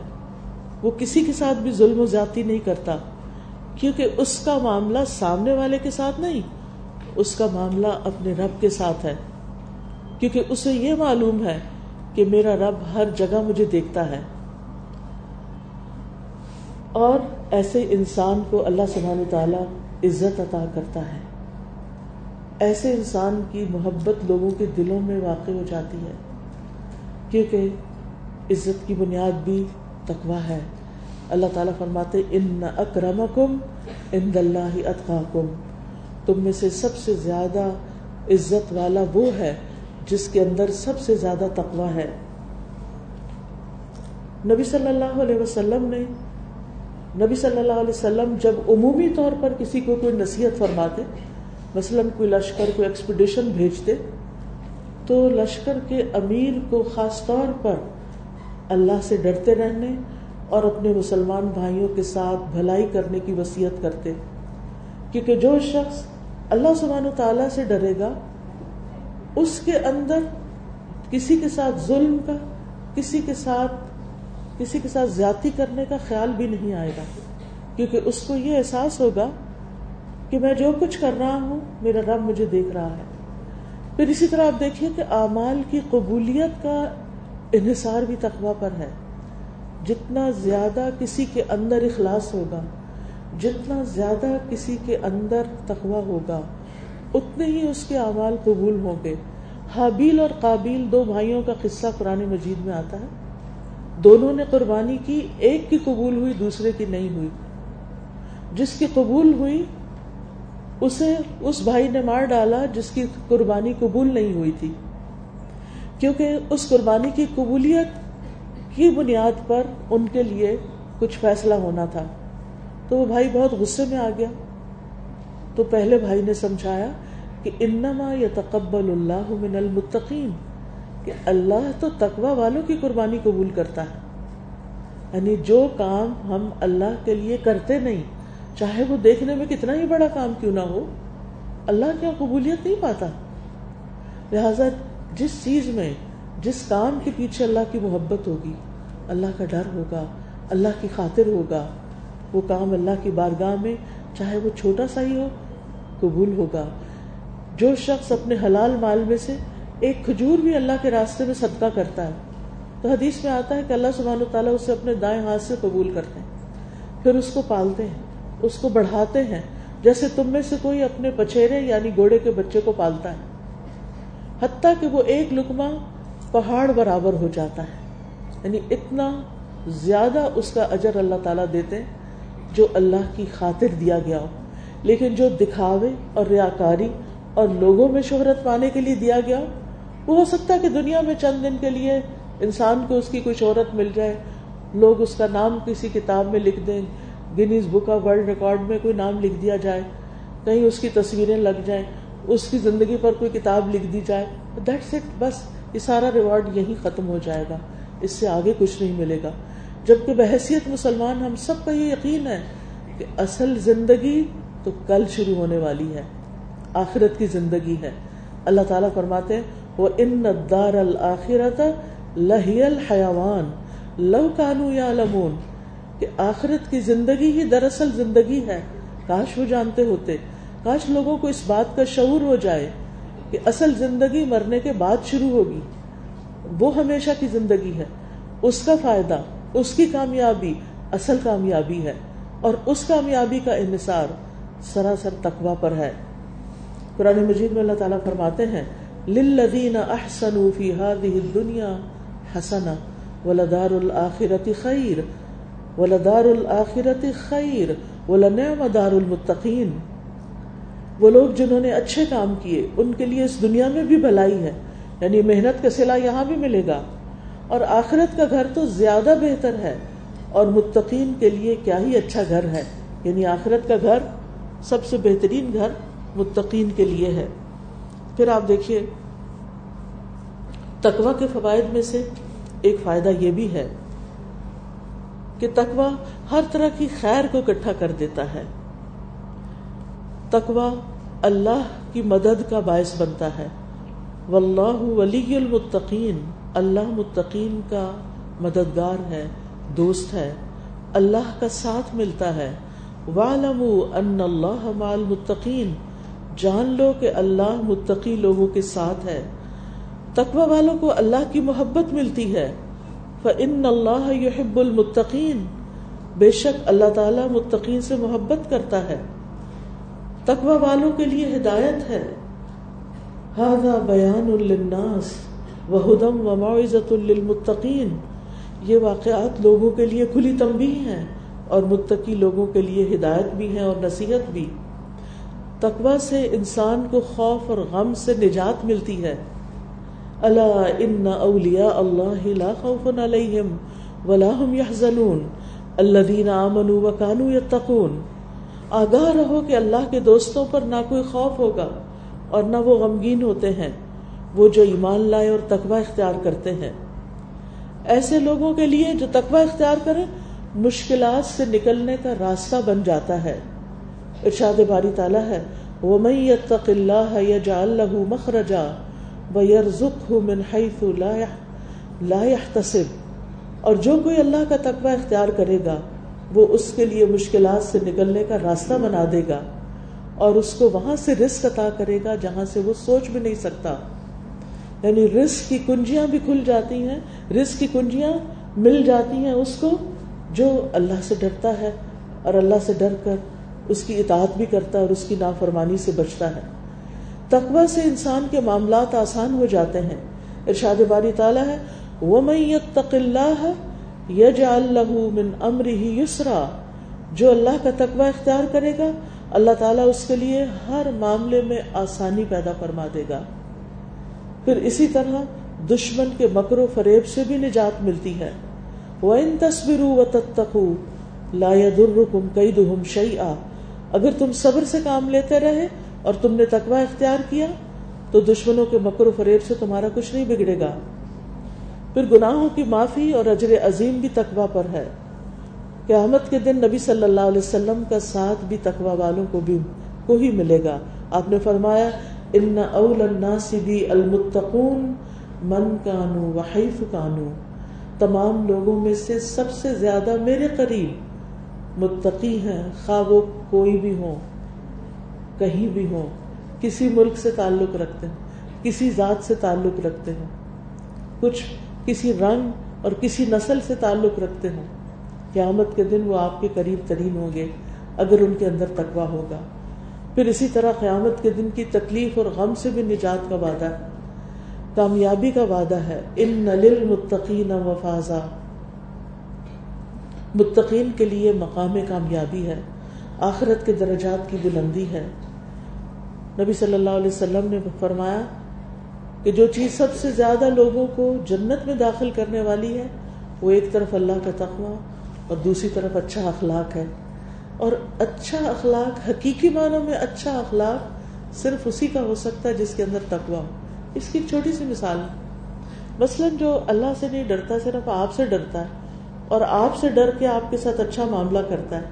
[SPEAKER 1] وہ کسی کے ساتھ بھی ظلم و زیادتی نہیں کرتا۔ کیونکہ اس کا معاملہ سامنے والے کے ساتھ نہیں، اس کا معاملہ اپنے رب کے ساتھ ہے۔ کیونکہ اسے یہ معلوم ہے کہ میرا رب ہر جگہ مجھے دیکھتا ہے۔ اور ایسے انسان کو اللہ سبحانہ تعالی عزت عطا کرتا ہے۔ ایسے انسان کی محبت لوگوں کے دلوں میں واقع ہو جاتی ہے۔ کیونکہ عزت کی بنیاد بھی تقوا ہے۔ اللہ تعالیٰ فرماتے ان اکرمکم ان اللہ اتقاکم تم میں سے سب سے زیادہ عزت والا وہ ہے جس کے اندر سب سے زیادہ تقوا ہے۔ نبی صلی اللہ علیہ وسلم نے نبی صلی اللہ علیہ وسلم جب عمومی طور پر کسی کو کوئی نصیحت فرماتے، مثلا کوئی لشکر کوئی ایکسپیڈیشن بھیجتے، تو لشکر کے امیر کو خاص طور پر اللہ سے ڈرتے رہنے اور اپنے مسلمان بھائیوں کے ساتھ بھلائی کرنے کی وصیت کرتے۔ کیونکہ جو شخص اللہ سبحان و تعالیٰ سے ڈرے گا، اس کے اندر کسی کے ساتھ ظلم کا، کسی کے ساتھ کسی کے ساتھ زیادتی کرنے کا خیال بھی نہیں آئے گا۔ کیونکہ اس کو یہ احساس ہوگا کہ میں جو کچھ کر رہا ہوں، میرا رب مجھے دیکھ رہا ہے۔ پھر اسی طرح آپ دیکھیے کہ اعمال کی قبولیت کا انحصار بھی تقوا پر ہے۔ جتنا زیادہ کسی کے اندر اخلاص ہوگا، جتنا زیادہ کسی کے اندر تقوا ہوگا، اتنے ہی اس کے اعمال قبول ہوں گے۔ حابیل اور قابیل دو بھائیوں کا قصہ قرآن مجید میں آتا ہے۔ دونوں نے قربانی کی، ایک کی قبول ہوئی، دوسرے کی نہیں ہوئی۔ جس کی قبول ہوئی، اسے اس بھائی نے مار ڈالا جس کی قربانی قبول نہیں ہوئی تھی۔ کیونکہ اس قربانی کی قبولیت کی بنیاد پر ان کے لیے کچھ فیصلہ ہونا تھا۔ تو وہ بھائی بہت غصے میں آ گیا۔ تو پہلے بھائی نے سمجھایا کہ انما یا تقبل اللہ من المتقین۔ کہ اللہ تو تقوا والوں کی قربانی قبول کرتا ہے۔ یعنی جو کام ہم اللہ کے لیے کرتے نہیں، چاہے وہ دیکھنے میں کتنا ہی بڑا کام کیوں نہ ہو، اللہ کیا قبولیت نہیں پاتا؟ لہذا جس چیز میں، جس کام کے پیچھے اللہ کی محبت ہوگی، اللہ کا ڈر ہوگا، اللہ کی خاطر ہوگا، وہ کام اللہ کی بارگاہ میں چاہے وہ چھوٹا سا ہی ہو، قبول ہوگا۔ جو شخص اپنے حلال مال میں سے ایک کھجور بھی اللہ کے راستے میں صدقہ کرتا ہے۔ تو حدیث میں آتا ہے کہ اللہ سبحانہ تعالیٰ اسے اپنے دائیں ہاتھ سے قبول کرتے ہیں۔ پھر اس کو پالتے ہیں، اس کو بڑھاتے ہیں، جیسے تم میں سے کوئی اپنے پچھیرے یعنی گوڑے کے بچے کو پالتا ہے۔ حتیٰ کہ وہ ایک لکما پہاڑ برابر ہو جاتا ہے۔ یعنی اتنا زیادہ اس کا اجر اللہ تعالیٰ دیتے جو اللہ کی خاطر دیا گیا ہو۔ لیکن جو دکھاوے اور ریاکاری اور لوگوں میں شہرت پانے کے لیے دیا گیا ہو وہ ہو سکتا ہے کہ دنیا میں چند دن کے لیے انسان کو اس کی کوئی شہرت مل جائے، لوگ اس کا نام کسی کتاب میں لکھ دیں، Guinness book of world record میں کوئی نام لکھ دیا جائے، کہیں اس کی تصویریں لگ جائیں، اس کی زندگی پر کوئی کتاب لکھ دی جائے دیٹس اٹ بس یہ سارا ریوارڈ یہی ختم ہو جائے گا، اس سے آگے کچھ نہیں ملے گا۔ جبکہ بحثیت مسلمان، ہم سب کا یہ یقین ہے کہ اصل زندگی تو کل شروع ہونے والی ہے، آخرت کی زندگی ہے۔ اللہ تعالیٰ فرماتے وہ ان دار الآخرت لہی الحیوان لو کانو یا لمون کہ آخرت کی زندگی ہی دراصل زندگی ہے۔ کاش وہ جانتے ہوتے۔ کاش لوگوں کو اس بات کا شعور ہو جائے کہ اصل زندگی مرنے کے بعد شروع ہوگی۔ وہ ہمیشہ کی زندگی ہے۔ اس کا فائدہ، اس کی کامیابی اصل کامیابی ہے۔ اور اس کامیابی کا انحصار سراسر تقوا پر ہے۔ قرآن مجید میں اللہ تعالیٰ فرماتے ہیں للذین احسنوا فی هذه الدنیا حسنا ولدار الاخرت خیر، ولدار الاخرت خیر، ولنعم دار المتقین۔ وہ لوگ جنہوں نے اچھے کام کیے، ان کے لیے اس دنیا میں بھی بھلائی ہے یعنی محنت کا صلاح یہاں بھی ملے گا۔ اور آخرت کا گھر تو زیادہ بہتر ہے، اور متقین کے لیے کیا ہی اچھا گھر ہے۔ یعنی آخرت کا گھر سب سے بہترین گھر متقین کے لیے ہے۔ پھر آپ دیکھیے تقوا کے فوائد میں سے ایک فائدہ یہ بھی ہے کہ تقوا ہر طرح کی خیر کو اکٹھا کر دیتا ہے۔ تقوا اللہ کی مدد کا باعث بنتا ہے۔ واللہ ولی المتقین، اللہ متقین کا مددگار ہے، دوست ہے، اللہ کا ساتھ ملتا ہے۔ ان اللہ مال متقین جان لو کہ اللہ متقی لوگوں کے ساتھ ہے۔ تقوی والوں کو اللہ کی محبت ملتی ہے۔ فن اللہ یحب المتقین بے شک اللہ تعالی متقین سے محبت کرتا ہے۔ تقوی والوں کے لیے ہدایت ہے۔ هذا بیان للناس وهدم وموعظۃ للمتقین یہ واقعات لوگوں کے لیے کھلی تنبیہ ہیں اور متقی لوگوں کے لیے ہدایت بھی ہیں اور نصیحت بھی۔ تقوی سے انسان کو خوف اور غم سے نجات ملتی ہے۔ اللہ ان اولیاء اللہ لا خوف علیہم ولا هم يحزنون الذين امنوا وكانوا يتقون آگاہ رہو کہ اللہ کے دوستوں پر نہ کوئی خوف ہوگا اور نہ وہ غمگین ہوتے ہیں۔ وہ جو ایمان لائے اور تقوی اختیار کرتے ہیں۔ ایسے لوگوں کے لیے جو تقوی اختیار کرے مشکلات سے نکلنے کا راستہ بن جاتا ہے۔ ارشاد باری تعالیٰ ہے، وَمَن يَتَّقِ اللَّهَ يَجْعَل لَّهُ مَخْرَجًا وَيَرْزُقْهُ مِنْ حَيْثُ لَا يَحْتَسِبُ۔ اور جو کوئی اللہ کا تقوی اختیار کرے گا، وہ اس کے لیے مشکلات سے نکلنے کا راستہ بنا دے گا۔ اور اس کو وہاں سے رزق عطا کرے گا جہاں سے وہ سوچ بھی نہیں سکتا۔ یعنی رزق کی کنجیاں بھی کھل جاتی ہیں، رزق کی کنجیاں مل جاتی ہیں اس کو جو اللہ سے ڈرتا ہے اور اللہ سے ڈر کر اس کی اطاعت بھی کرتا ہے اور اس کی نافرمانی سے بچتا ہے۔ تقوی سے انسان کے معاملات آسان ہو جاتے ہیں۔ ارشاد باری تعالیٰ ہے، وَمَن يَتَّقِ اللَّهَ يَجْعَل لَّهُ مِنْ أَمْرِهِ يُسْرًا۔ جو اللہ کا تقوی اختیار کرے گا، اللہ تعالیٰ اس کے لیے ہر معاملے میں آسانی پیدا فرما دے گا۔ پھر اسی طرح دشمن کے مکر و فریب سے بھی نجات ملتی ہے۔ وَإِن تَصْبِرُوا وَتَتَّقُوا لَا يَضُرُّكُمْ كَيْدُهُمْ شَيْئًا۔ اگر تم صبر سے کام لیتے رہے اور تم نے تقوی اختیار کیا، تو دشمنوں کے مکر و فریب سے تمہارا کچھ نہیں بگڑے گا۔ پھر گناہوں کی معافی اور اجر عظیم بھی تقوی پر ہے۔ قیامت کے دن نبی صلی اللہ علیہ وسلم کا ساتھ بھی تقوی والوں کو بھی، کو ہی ملے گا۔ آپ نے فرمایا، ان اول الناس بی المتقون من کانو وحیف کانو تمام لوگوں میں سے سب سے زیادہ میرے قریب متقی ہیں، خواہ وہ کوئی بھی ہو کہیں بھی ہو کسی ملک سے تعلق رکھتے ہیں، کسی ذات سے تعلق رکھتے ہیں، کچھ کسی رنگ اور کسی نسل سے تعلق رکھتے ہیں۔ قیامت کے دن وہ آپ کے قریب ترین ہوں گے، اگر ان کے اندر تقوا ہوگا۔ پھر اسی طرح قیامت کے دن کی تکلیف اور غم سے بھی نجات کا وعدہ ہے، کامیابی کا وعدہ ہے، ان نل متقین وفاظہ متقین کے لیے مقام کامیابی ہے، آخرت کے درجات کی بلندی ہے۔ نبی صلی اللہ علیہ وسلم نے فرمایا کہ جو چیز سب سے زیادہ لوگوں کو جنت میں داخل کرنے والی ہے، وہ ایک طرف اللہ کا تقوی اور دوسری طرف اچھا اخلاق ہے۔ اور اچھا اخلاق، حقیقی معنوں میں اچھا اخلاق صرف اسی کا ہو سکتا ہے جس کے اندر تقوی ہو۔ اس کی ایک چھوٹی سی مثال ہے۔ مثلاً جو اللہ سے نہیں ڈرتا، صرف آپ سے ڈرتا ہے۔ اور آپ سے ڈر کے آپ کے ساتھ اچھا معاملہ کرتا ہے۔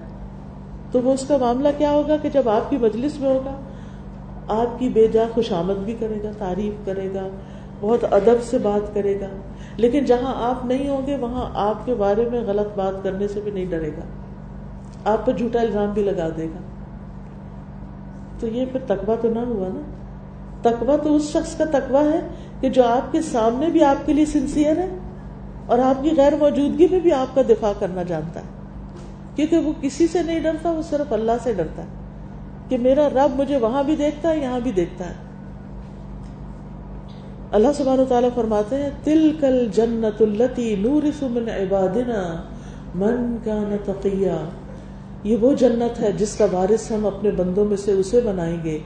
[SPEAKER 1] تو وہ اس کا معاملہ کیا ہوگا کہ جب آپ کی مجلس میں ہوگا، آپ کی بے جا خوش آمد بھی کرے گا، تعریف کرے گا، بہت ادب سے بات کرے گا۔ لیکن جہاں آپ نہیں ہوں گے، وہاں آپ کے بارے میں غلط بات کرنے سے بھی نہیں ڈرے گا۔ آپ پہ جھوٹا الزام بھی لگا دے گا۔ تو یہ پھر تقوا تو نہ ہوا نا۔ تقوا تو اس شخص کا تقوا ہے کہ جو آپ کے سامنے بھی آپ کے لیے سنسیئر ہے۔ اور آپ کی غیر موجودگی میں بھی آپ کا دفاع کرنا جانتا ہے۔ کیونکہ وہ کسی سے نہیں ڈرتا، وہ صرف اللہ سے ڈرتا ہے کہ میرا رب مجھے وہاں بھی دیکھتا ہے، یہاں بھی دیکھتا ہے۔ اللہ سبحانہ تعالیٰ فرماتے ہیں تل کل جنت التی نور من عبادنا من کا نتقیا یہ وہ جنت ہے جس کا وارث ہم اپنے بندوں میں سے اسے بنائیں گے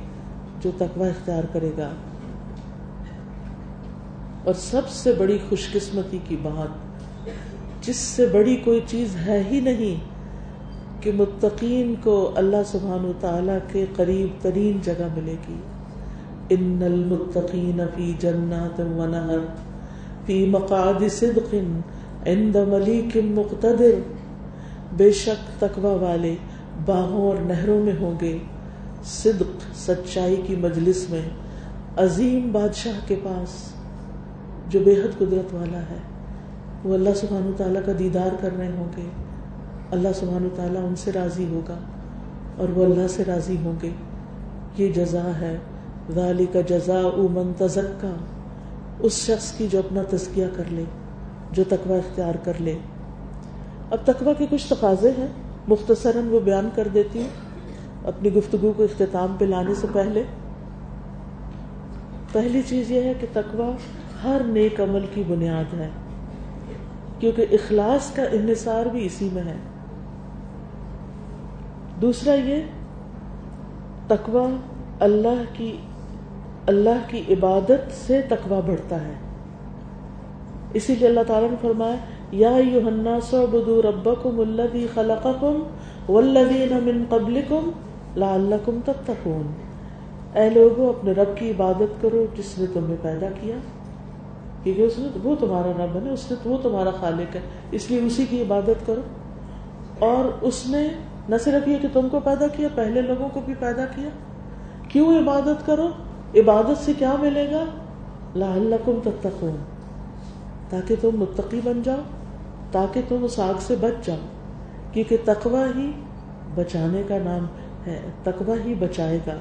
[SPEAKER 1] جو تقوی اختیار کرے گا۔ اور سب سے بڑی خوش قسمتی کی بات، جس سے بڑی کوئی چیز ہے ہی نہیں کہ متقین کو اللہ سبحان و تعالی کے قریب ترین جگہ ملے گی۔ ان المتقین فی جنات و نہر، فی مقعد صدق عند ملیک مقتدر۔ بے شک تقوی والے باہوں اور نہروں میں ہوں گے۔ صدق، سچائی کی مجلس میں عظیم بادشاہ کے پاس۔ جو بے حد قدرت والا ہے، وہ اللہ سبحان تعالیٰ کا دیدار کر رہے ہوں گے۔ اللہ سبحان تعالیٰ ان سے راضی ہوگا اور وہ اللہ سے راضی ہوں گے۔ یہ جزا ہے۔ غالی کا جزا امن تزکا۔ اس شخص کی جو اپنا تزکیہ کر لے، جو تقوی اختیار کر لے۔ اب تقوی کے کچھ تقاضے ہیں۔ مختصراً وہ بیان کر دیتی ہوں۔ اپنی گفتگو کو اختتام پہ لانے سے پہلے۔ پہلی چیز یہ ہے کہ تقوی ہر نیک عمل کی بنیاد ہے۔ کیونکہ اخلاص کا انحصار بھی اسی میں ہے۔ دوسرا یہ، تقوی اللہ کی اللہ کی عبادت سے تقوی بڑھتا ہے۔ اسی لیے اللہ تعالیٰ نے فرمایا، یا الناس اعبدوا ربکم الذی خلقکم والذین من قبلکم لعلکم تتقون۔ اے لوگوں اپنے رب کی عبادت کرو جس نے تمہیں پیدا کیا۔ کیونکہ اس نے وہ تمہارا رب ہے اس نے وہ تمہارا خالق ہے، اس لیے اسی کی عبادت کرو۔ اور اس نے نہ صرف یہ کہ تم کو پیدا کیا، پہلے لوگوں کو بھی پیدا کیا۔ کیوں عبادت کرو؟ عبادت سے کیا ملے گا؟ لعلکم تتقون۔ تاکہ تم متقی بن جاؤ، تاکہ تم اس آگ سے بچ جاؤ۔ کیونکہ تقوی ہی بچانے کا نام ہے، تقوی ہی بچائے گا۔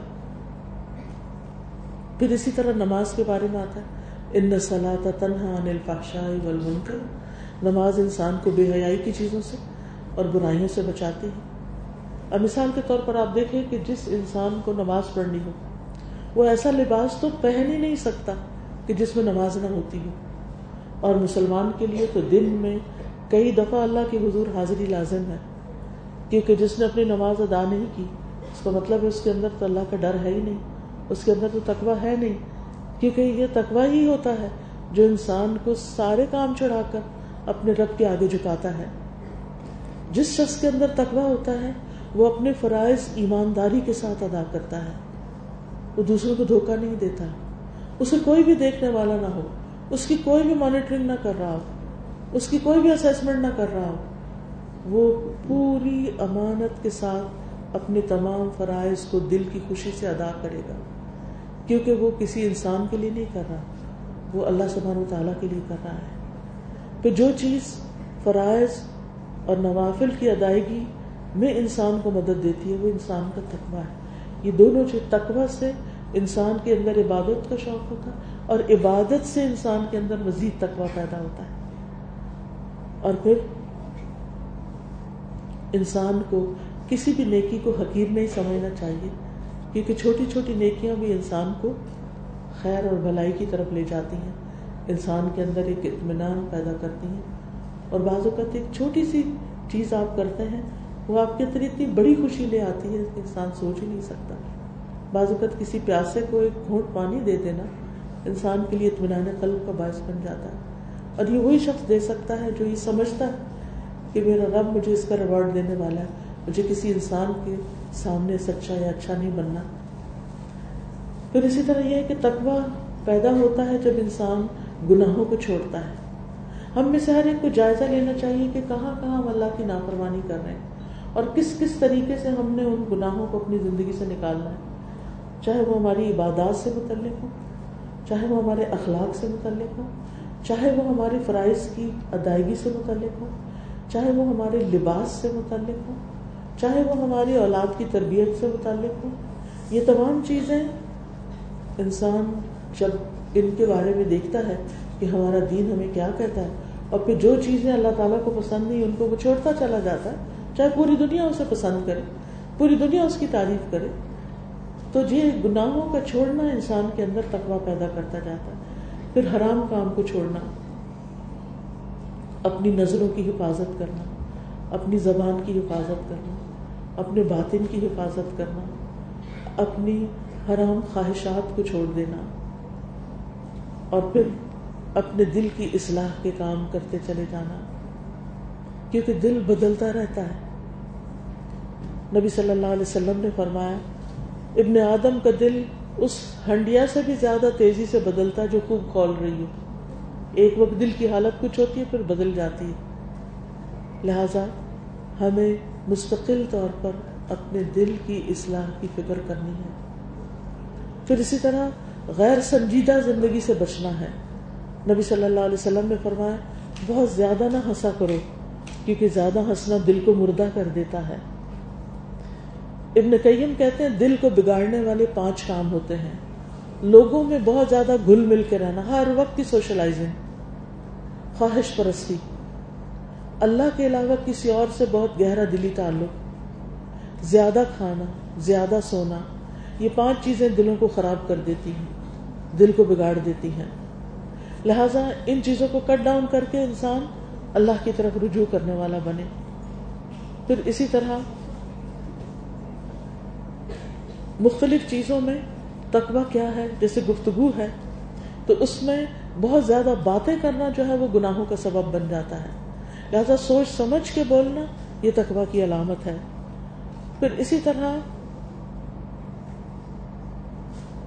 [SPEAKER 1] پھر اسی طرح نماز کے بارے میں آتا ہے۔ ان سلاۃ تنہا عن الفحشاء والمنکر، نماز انسان کو بے حیائی کی چیزوں سے اور برائیوں سے بچاتی ہے۔ اب مثال کے طور پر آپ دیکھیں کہ جس انسان کو نماز پڑھنی ہو، وہ ایسا لباس تو پہن ہی نہیں سکتا کہ جس میں نماز نہ ہوتی ہو۔ اور مسلمان کے لیے تو دن میں کئی دفعہ اللہ کی حضور حاضری لازم ہے، کیونکہ جس نے اپنی نماز ادا نہیں کی، اس کا مطلب ہے اس کے اندر تو اللہ کا ڈر ہے ہی نہیں، اس کے اندر تو تقوی ہے نہیں۔ کیونکہ یہ تقوی ہی ہوتا ہے جو انسان کو سارے کام چڑھا کر اپنے رب کے آگے جھکاتا ہے۔ جس شخص کے اندر تقوی ہوتا ہے، وہ اپنے فرائض ایمانداری کے ساتھ ادا کرتا ہے۔ وہ دوسروں کو دھوکہ نہیں دیتا۔ اسے کوئی بھی دیکھنے والا نہ ہو۔ اس کی کوئی بھی مانیٹرنگ نہ کر رہا ہو۔ اس کی کوئی بھی اسیسمنٹ نہ کر رہا ہو۔ وہ پوری امانت کے ساتھ اپنے تمام فرائض کو دل کی خوشی سے ادا کرے گا۔ کیونکہ وہ کسی انسان کے لیے نہیں کر رہا، وہ اللہ سبحانہ تعالیٰ کے لیے کر رہا ہے۔ پھر جو چیز فرائض اور نوافل کی ادائیگی میں انسان کو مدد دیتی ہے، وہ انسان کا تقوی ہے۔ یہ دونوں چیز، تقوی سے انسان کے اندر عبادت کا شوق ہوتا ہے اور عبادت سے انسان کے اندر مزید تقوی پیدا ہوتا ہے۔ اور پھر انسان کو کسی بھی نیکی کو حقیر نہیں سمجھنا چاہیے۔ کیونکہ چھوٹی چھوٹی نیکیاں بھی انسان کو خیر اور بھلائی کی طرف لے جاتی ہیں۔ انسان کے اندر ایک اطمینان پیدا کرتی ہیں۔ اور بعض اوقات ایک چھوٹی سی چیز آپ کرتے ہیں، وہ آپ کے اندر اتنی بڑی خوشی لے آتی ہے کہ انسان سوچ ہی نہیں سکتا۔ بعض اوقات کسی پیاسے کو ایک گھونٹ پانی دے دینا انسان کے لیے اطمینان قلب کا باعث بن جاتا ہے۔ اور یہ وہی شخص دے سکتا ہے جو یہ سمجھتا ہے کہ میرا رب مجھے اس کا ریوارڈ دینے والا ہے، مجھے کسی انسان کے سامنے سچا یا اچھا نہیں بننا۔ پھر اسی طرح یہ ہے کہ تقوی پیدا ہوتا ہے جب انسان گناہوں کو چھوڑتا ہے۔ ہم میں سے ہر ایک کو جائزہ لینا چاہیے کہ کہاں کہاں ہم اللہ کی نافرمانی کر رہے ہیں اور کس کس طریقے سے ہم نے ان گناہوں کو اپنی زندگی سے نکالنا ہے۔ چاہے وہ ہماری عبادات سے متعلق ہو چاہے وہ ہمارے اخلاق سے متعلق ہو چاہے وہ ہمارے فرائض کی ادائیگی سے متعلق ہو چاہے وہ ہمارے لباس سے متعلق ہو چاہے وہ ہماری اولاد کی تربیت سے متعلق ہو، یہ تمام چیزیں انسان جب ان کے بارے میں دیکھتا ہے کہ ہمارا دین ہمیں کیا کہتا ہے، اور پھر جو چیزیں اللہ تعالیٰ کو پسند نہیں، ان کو وہ چھوڑتا چلا جاتا ہے، چاہے پوری دنیا اسے پسند کرے، پوری دنیا اس کی تعریف کرے، تو یہ گناہوں کا چھوڑنا انسان کے اندر تقوی پیدا کرتا جاتا ہے۔ پھر حرام کام کو چھوڑنا، اپنی نظروں کی حفاظت کرنا، اپنی زبان کی حفاظت کرنا اپنے باطن کی حفاظت کرنا، اپنی حرام خواہشات کو چھوڑ دینا، اور پھر اپنے دل کی اصلاح کے کام کرتے چلے جانا۔ کیونکہ دل بدلتا رہتا ہے۔ نبی صلی اللہ علیہ وسلم نے فرمایا، ابن آدم کا دل اس ہنڈیا سے بھی زیادہ تیزی سے بدلتا جو خوب کھول رہی ہو۔ ایک وقت دل کی حالت کچھ ہوتی ہے، پھر بدل جاتی ہے۔ لہذا ہمیں مستقل طور پر اپنے دل کی اصلاح کی فکر کرنی ہے۔ پھر اسی طرح غیر سنجیدہ زندگی سے بچنا ہے۔ نبی صلی اللہ علیہ وسلم نے فرمایا، بہت زیادہ نہ ہنسا کرو، کیونکہ زیادہ ہنسنا دل کو مردہ کر دیتا ہے۔ ابن قیم کہتے ہیں، دل کو بگاڑنے والے پانچ کام ہوتے ہیں۔ لوگوں میں بہت زیادہ گھل مل کے رہنا، ہر وقت کی سوشلائزنگ، خواہش پرستی۔ اللہ کے علاوہ کسی اور سے بہت گہرا دلی تعلق، زیادہ کھانا، زیادہ سونا، یہ پانچ چیزیں دلوں کو خراب کر دیتی ہیں، دل کو بگاڑ دیتی ہیں۔ لہذا ان چیزوں کو کٹ ڈاؤن کر کے انسان اللہ کی طرف رجوع کرنے والا بنے۔ پھر اسی طرح مختلف چیزوں میں تقوی کیا ہے؟ جیسے گفتگو ہے، تو اس میں بہت زیادہ باتیں کرنا جو ہے وہ گناہوں کا سبب بن جاتا ہے۔ لہذا سوچ سمجھ کے بولنا یہ تقوی کی علامت ہے۔ پھر اسی طرح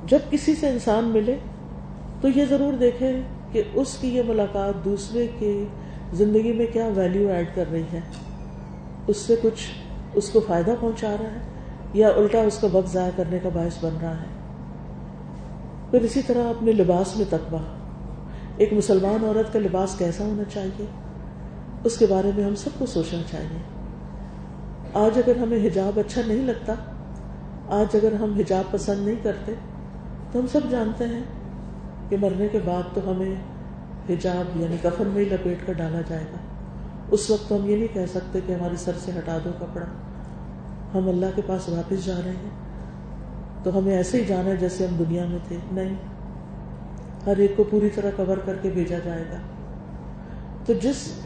[SPEAKER 1] جب کسی سے انسان ملے تو یہ ضرور دیکھے کہ اس کی یہ ملاقات دوسرے کے زندگی میں کیا ویلیو ایڈ کر رہی ہے۔ اس سے کچھ اس کو فائدہ پہنچا رہا ہے یا الٹا اس کا وقت ضائع کرنے کا باعث بن رہا ہے۔ پھر اسی طرح اپنے لباس میں تقوا ایک مسلمان عورت کا لباس کیسا ہونا چاہیے؟ اس کے بارے میں ہم سب کو سوچنا چاہیے۔ آج اگر ہمیں حجاب اچھا نہیں لگتا، آج اگر ہم حجاب پسند نہیں کرتے، تو ہم سب جانتے ہیں کہ مرنے کے بعد تو ہمیں حجاب یعنی کفن میں ہی لپیٹ کر ڈالا جائے گا۔ اس وقت تو ہم یہ نہیں کہہ سکتے کہ ہمارے سر سے ہٹا دو کپڑا۔ ہم اللہ کے پاس واپس جا رہے ہیں۔ تو ہمیں ایسے ہی جانا ہے جیسے ہم دنیا میں تھے۔ نہیں، ہر ایک کو پوری طرح کور کر کے بھیجا جائے گا۔ تو جس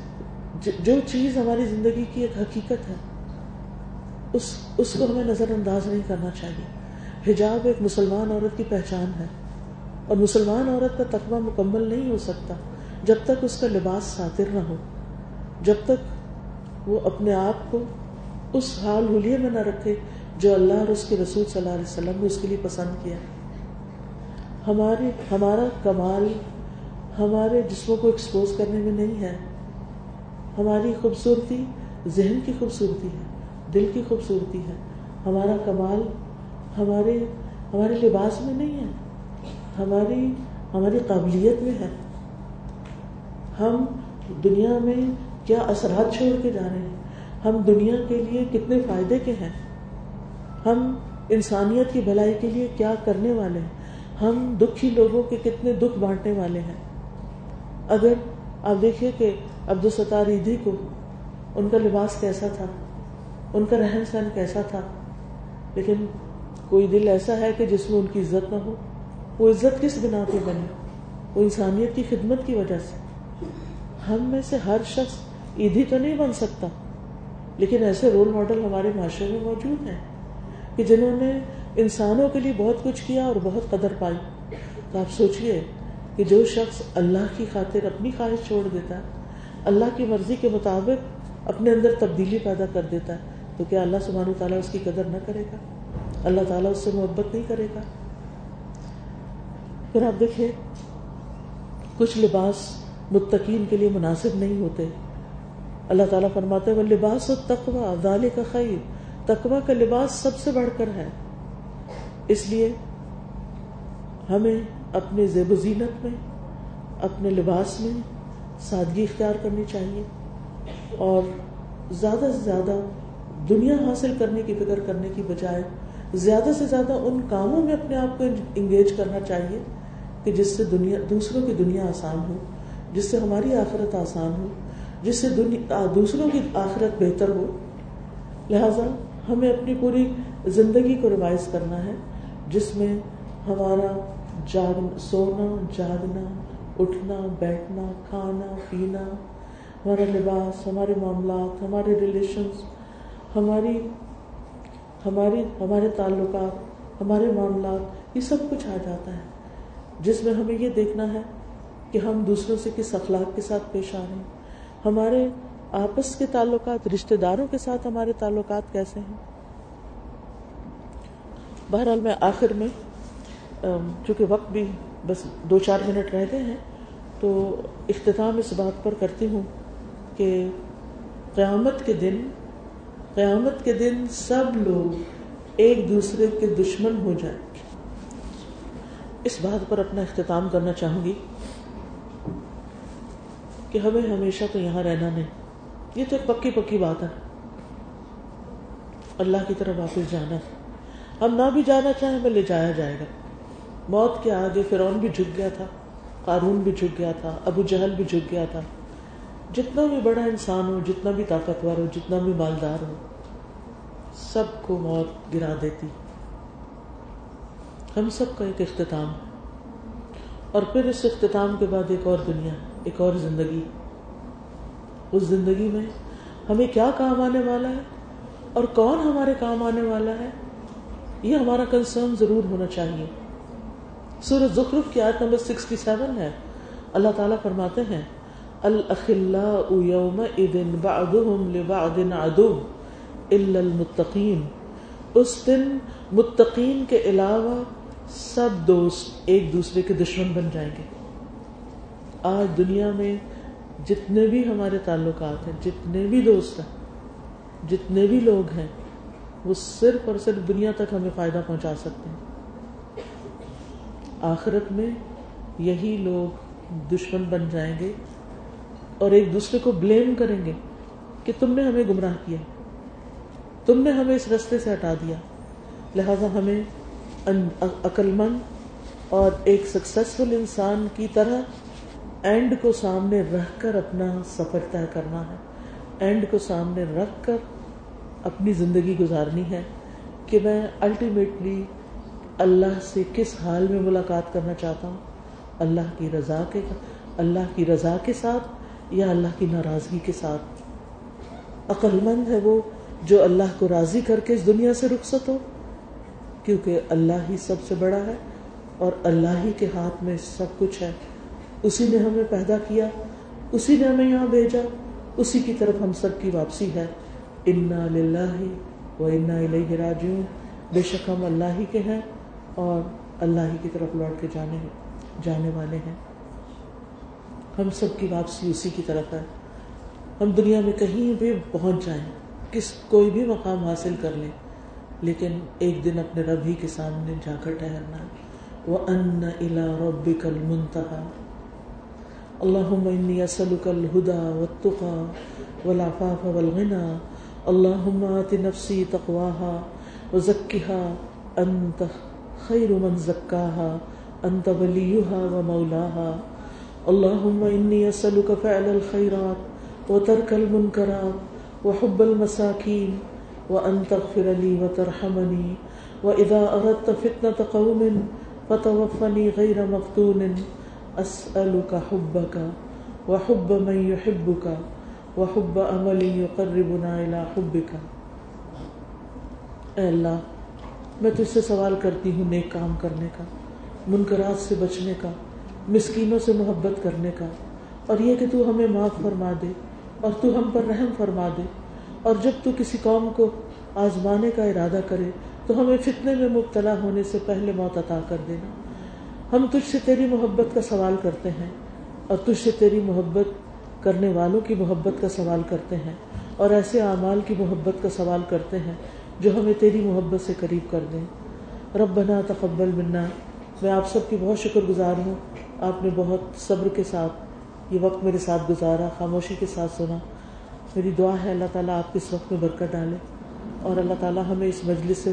[SPEAKER 1] جو چیز ہماری زندگی کی ایک حقیقت ہے، اس اس کو ہمیں نظر انداز نہیں کرنا چاہیے۔ حجاب ایک مسلمان عورت کی پہچان ہے، اور مسلمان عورت کا تقوی مکمل نہیں ہو سکتا جب تک اس کا لباس ساتر نہ ہو، جب تک وہ اپنے آپ کو اس حال حلیے میں نہ رکھے جو اللہ اور اس کے رسول صلی اللہ علیہ وسلم نے اس کے لیے پسند کیا۔ ہماری، ہمارا کمال ہمارے جسموں کو ایکسپوز کرنے میں نہیں ہے۔ ہماری خوبصورتی ذہن کی خوبصورتی ہے، دل کی خوبصورتی ہے۔ ہمارا کمال ہمارے ہمارے لباس میں نہیں ہے۔ ہماری ہماری قابلیت میں ہے۔ ہم دنیا میں کیا اثرات چھوڑ کے جا رہے ہیں؟ ہم دنیا کے لیے کتنے فائدے کے ہیں؟ ہم انسانیت کی بھلائی کے لیے کیا کرنے والے ہیں؟ ہم دکھی لوگوں کے کتنے دکھ بانٹنے والے ہیں؟ اگر آپ دیکھیے کہ عبد الستار عیدی کو، ان کا لباس کیسا تھا؟ ان کا رہن سہن کیسا تھا؟ لیکن کوئی دل ایسا ہے کہ جس میں ان کی عزت نہ ہو؟ وہ عزت کس بنا پہ بنی؟ وہ انسانیت کی خدمت کی وجہ سے؟ ہم میں سے ہر شخص عیدی تو نہیں بن سکتا، لیکن ایسے رول ماڈل ہمارے معاشرے میں موجود ہیں کہ جنہوں نے انسانوں کے لیے بہت کچھ کیا اور بہت قدر پائی۔ تو آپ سوچئے کہ جو شخص اللہ کی خاطر اپنی خواہش چھوڑ دیتا ہے اللہ کی مرضی کے مطابق اپنے اندر تبدیلی پیدا کر دیتا ہے۔ تو کیا اللہ سبحانہ تعالیٰ اس کی قدر نہ کرے گا؟ اللہ تعالیٰ اس سے محبت نہیں کرے گا؟ پھر آپ دیکھیں، کچھ لباس متقین کے لیے مناسب نہیں ہوتے۔ اللہ تعالیٰ فرماتے وہ لباس و تقوا دال کا خیر۔ تقوا کا لباس سب سے بڑھ کر ہے۔ اس لیے ہمیں اپنے زیب و زینت میں، اپنے لباس میں سادگی اختیار کرنی چاہیے اور زیادہ سے زیادہ دنیا حاصل کرنے کی فکر کرنے کی بجائے زیادہ سے زیادہ ان کاموں میں اپنے آپ کو انگیج کرنا چاہیے کہ جس سے دنیا دوسروں کی دنیا آسان ہو، جس سے ہماری آخرت آسان ہو، جس سے دوسروں کی آخرت بہتر ہو۔ لہذا ہمیں اپنی پوری زندگی کو ریوائز کرنا ہے، جس میں ہمارا جاگ سونا، جاگنا اٹھنا، بیٹھنا، کھانا، پینا، ہمارا لباس، ہمارے معاملات، ہمارے ریلیشنس ہماری ہماری، ہمارے تعلقات، ہمارے معاملات، یہ سب کچھ آ جاتا ہے۔ جس میں ہمیں یہ دیکھنا ہے کہ ہم دوسروں سے کس اخلاق کے ساتھ پیش آ رہے ہیں۔ ہمارے آپس کے تعلقات رشتے داروں کے ساتھ ہمارے تعلقات کیسے ہیں؟ بہرحال میں آخر میں چونکہ وقت بھی بس دو چار منٹ رہ گئے ہیں، تو اختتام اس بات پر کرتی ہوں کہ قیامت کے دن، قیامت کے دن سب لوگ ایک دوسرے کے دشمن ہو جائیں اس بات پر اپنا اختتام کرنا چاہوں گی کہ ہمیں ہمیشہ تو یہاں رہنا نہیں۔ یہ تو ایک پکی پکی بات ہے۔ اللہ کی طرف واپس جانا۔ ہم نہ بھی جانا چاہیں، ہمیں لے جایا جائے گا۔ موت کے آگے فرعون بھی جھک گیا تھا، قارون بھی جھک گیا تھا، ابو جہل بھی جھک گیا تھا۔ جتنا بھی بڑا انسان ہو، جتنا بھی طاقتور ہو، جتنا بھی مالدار ہو، سب کو موت گرا دیتی۔ ہم سب کا ایک اختتام۔ اور پھر اس اختتام کے بعد ایک اور دنیا، ایک اور زندگی۔ اس زندگی میں ہمیں کیا کام آنے والا ہے؟ اور کون ہمارے کام آنے والا ہے؟ یہ ہمارا کنسرن ضرور ہونا چاہیے۔ سورج زخرف کی آیت نمبر سکسٹی سیون ہے۔ اللہ تعالیٰ فرماتے ہیں المتقین۔ اس دن متقین کے علاوہ سب دوست ایک دوسرے کے دشمن بن جائیں گے۔ آج دنیا میں جتنے بھی ہمارے تعلقات ہیں، جتنے بھی دوست ہیں، جتنے بھی لوگ ہیں، وہ صرف اور صرف دنیا تک ہمیں فائدہ پہنچا سکتے ہیں۔ آخرت میں یہی لوگ دشمن بن جائیں گے اور ایک دوسرے کو بلیم کریں گے کہ تم نے ہمیں گمراہ کیا، تم نے ہمیں اس رستے سے ہٹا دیا۔ لہذا ہمیں عقل مند اور ایک سکسیسفل انسان کی طرح اینڈ کو سامنے رکھ کر اپنا سفر طے کرنا ہے۔ اینڈ کو سامنے رکھ کر اپنی زندگی گزارنی ہے کہ میں الٹیمیٹلی اللہ سے کس حال میں ملاقات کرنا چاہتا ہوں؟ اللہ کی رضا کے اللہ کی رضا کے ساتھ یا اللہ کی ناراضگی کے ساتھ؟ عقل مند ہے وہ جو اللہ کو راضی کر کے اس دنیا سے رخصت ہو، کیونکہ اللہ ہی سب سے بڑا ہے اور اللہ ہی کے ہاتھ میں سب کچھ ہے۔ اسی نے ہمیں پیدا کیا، اسی نے ہمیں یہاں بھیجا، اسی کی طرف ہم سب کی واپسی ہے۔ انا للہ و انا الیہ راجعون۔ بے شک ہم اللہ ہی کے ہیں۔ اور اللہ ہی کی طرف لوٹ کے جانے جانے والے ہیں۔ ہم سب کی واپسی اسی کی طرف ہے۔ ہم دنیا میں کہیں بھی پہنچ جائیں، کس کوئی بھی مقام حاصل کر لیں لیکن ایک دن اپنے رب ہی کے سامنے جا کر ٹہرنا۔ وہ ان الا رب کل منتہا اللہ اسلک الہدا و تقا ولافاف والغنا اللہ آت نفسی تقواہا و ذکیہ انت خیر من زکاہا، انت ولیہا و مولاہا۔ اللہم انی اسلک فعل الخیرات و ترک المنکرات و حب المساکین وأن تغفر لي وترحمني وإذا أردت فتنة قوم فتوفني غير مفتون۔ أسألك حبك وحب من يحبك وحب أمل يقربنا إلى حبك اے اللہ میں تجھ سے سوال کرتی ہوں نیک کام کرنے کا، منکرات سے بچنے کا، مسکینوں سے محبت کرنے کا۔ اور یہ کہ تو ہمیں معاف فرما دے اور تو ہم پر رحم فرما دے۔ اور جب تو کسی قوم کو آزمانے کا ارادہ کرے، تو ہمیں فتنے میں مبتلا ہونے سے پہلے موت عطا کر دینا۔ ہم تجھ سے تیری محبت کا سوال کرتے ہیں اور تجھ سے تیری محبت کرنے والوں کی محبت کا سوال کرتے ہیں اور ایسے اعمال کی محبت کا سوال کرتے ہیں جو ہمیں تیری محبت سے قریب کر دیں۔ رب بنا تقبل منا۔ میں آپ سب کی بہت شکر گزار ہوں۔ آپ نے بہت صبر کے ساتھ یہ وقت میرے ساتھ گزارا، خاموشی کے ساتھ سنا۔ میری دعا ہے اللہ تعالیٰ آپ کے اس وقت میں برکت ڈالے اور اللہ تعالیٰ ہمیں اس مجلس سے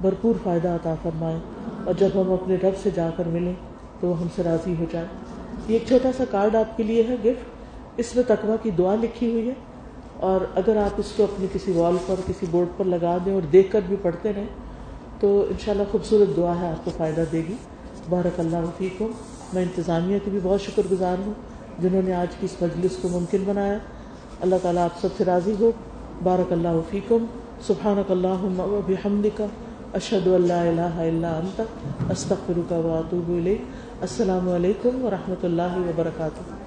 [SPEAKER 1] بھرپور فائدہ عطا فرمائے۔ اور جب ہم اپنے رب سے جا کر ملیں تو وہ ہم سے راضی ہو جائے۔ یہ ایک چھوٹا سا کارڈ آپ کے لیے ہے، گفٹ۔ اس میں تقوا کی دعا لکھی ہوئی ہے۔ اور اگر آپ اس کو اپنی کسی وال پر، کسی بورڈ پر لگا دیں اور دیکھ کر بھی پڑھتے رہیں، تو انشاءاللہ خوبصورت دعا ہے آپ کو فائدہ دے گی۔ بارک اللہ فیکم۔ میں انتظامیہ کی بھی بہت شکر گزار ہوں، جنہوں نے آج کی اس مجلس کو ممکن بنایا۔ اللہ تعالیٰ آپ سب سے راضی ہو۔ بارک اللہ فیکم۔ سبحانک اللہم و بحمدک۔ اشہد اللہ الہ الا انت۔ استغفرک و اتوب الیک۔ السلام علیکم ورحمۃ اللہ وبرکاتہ۔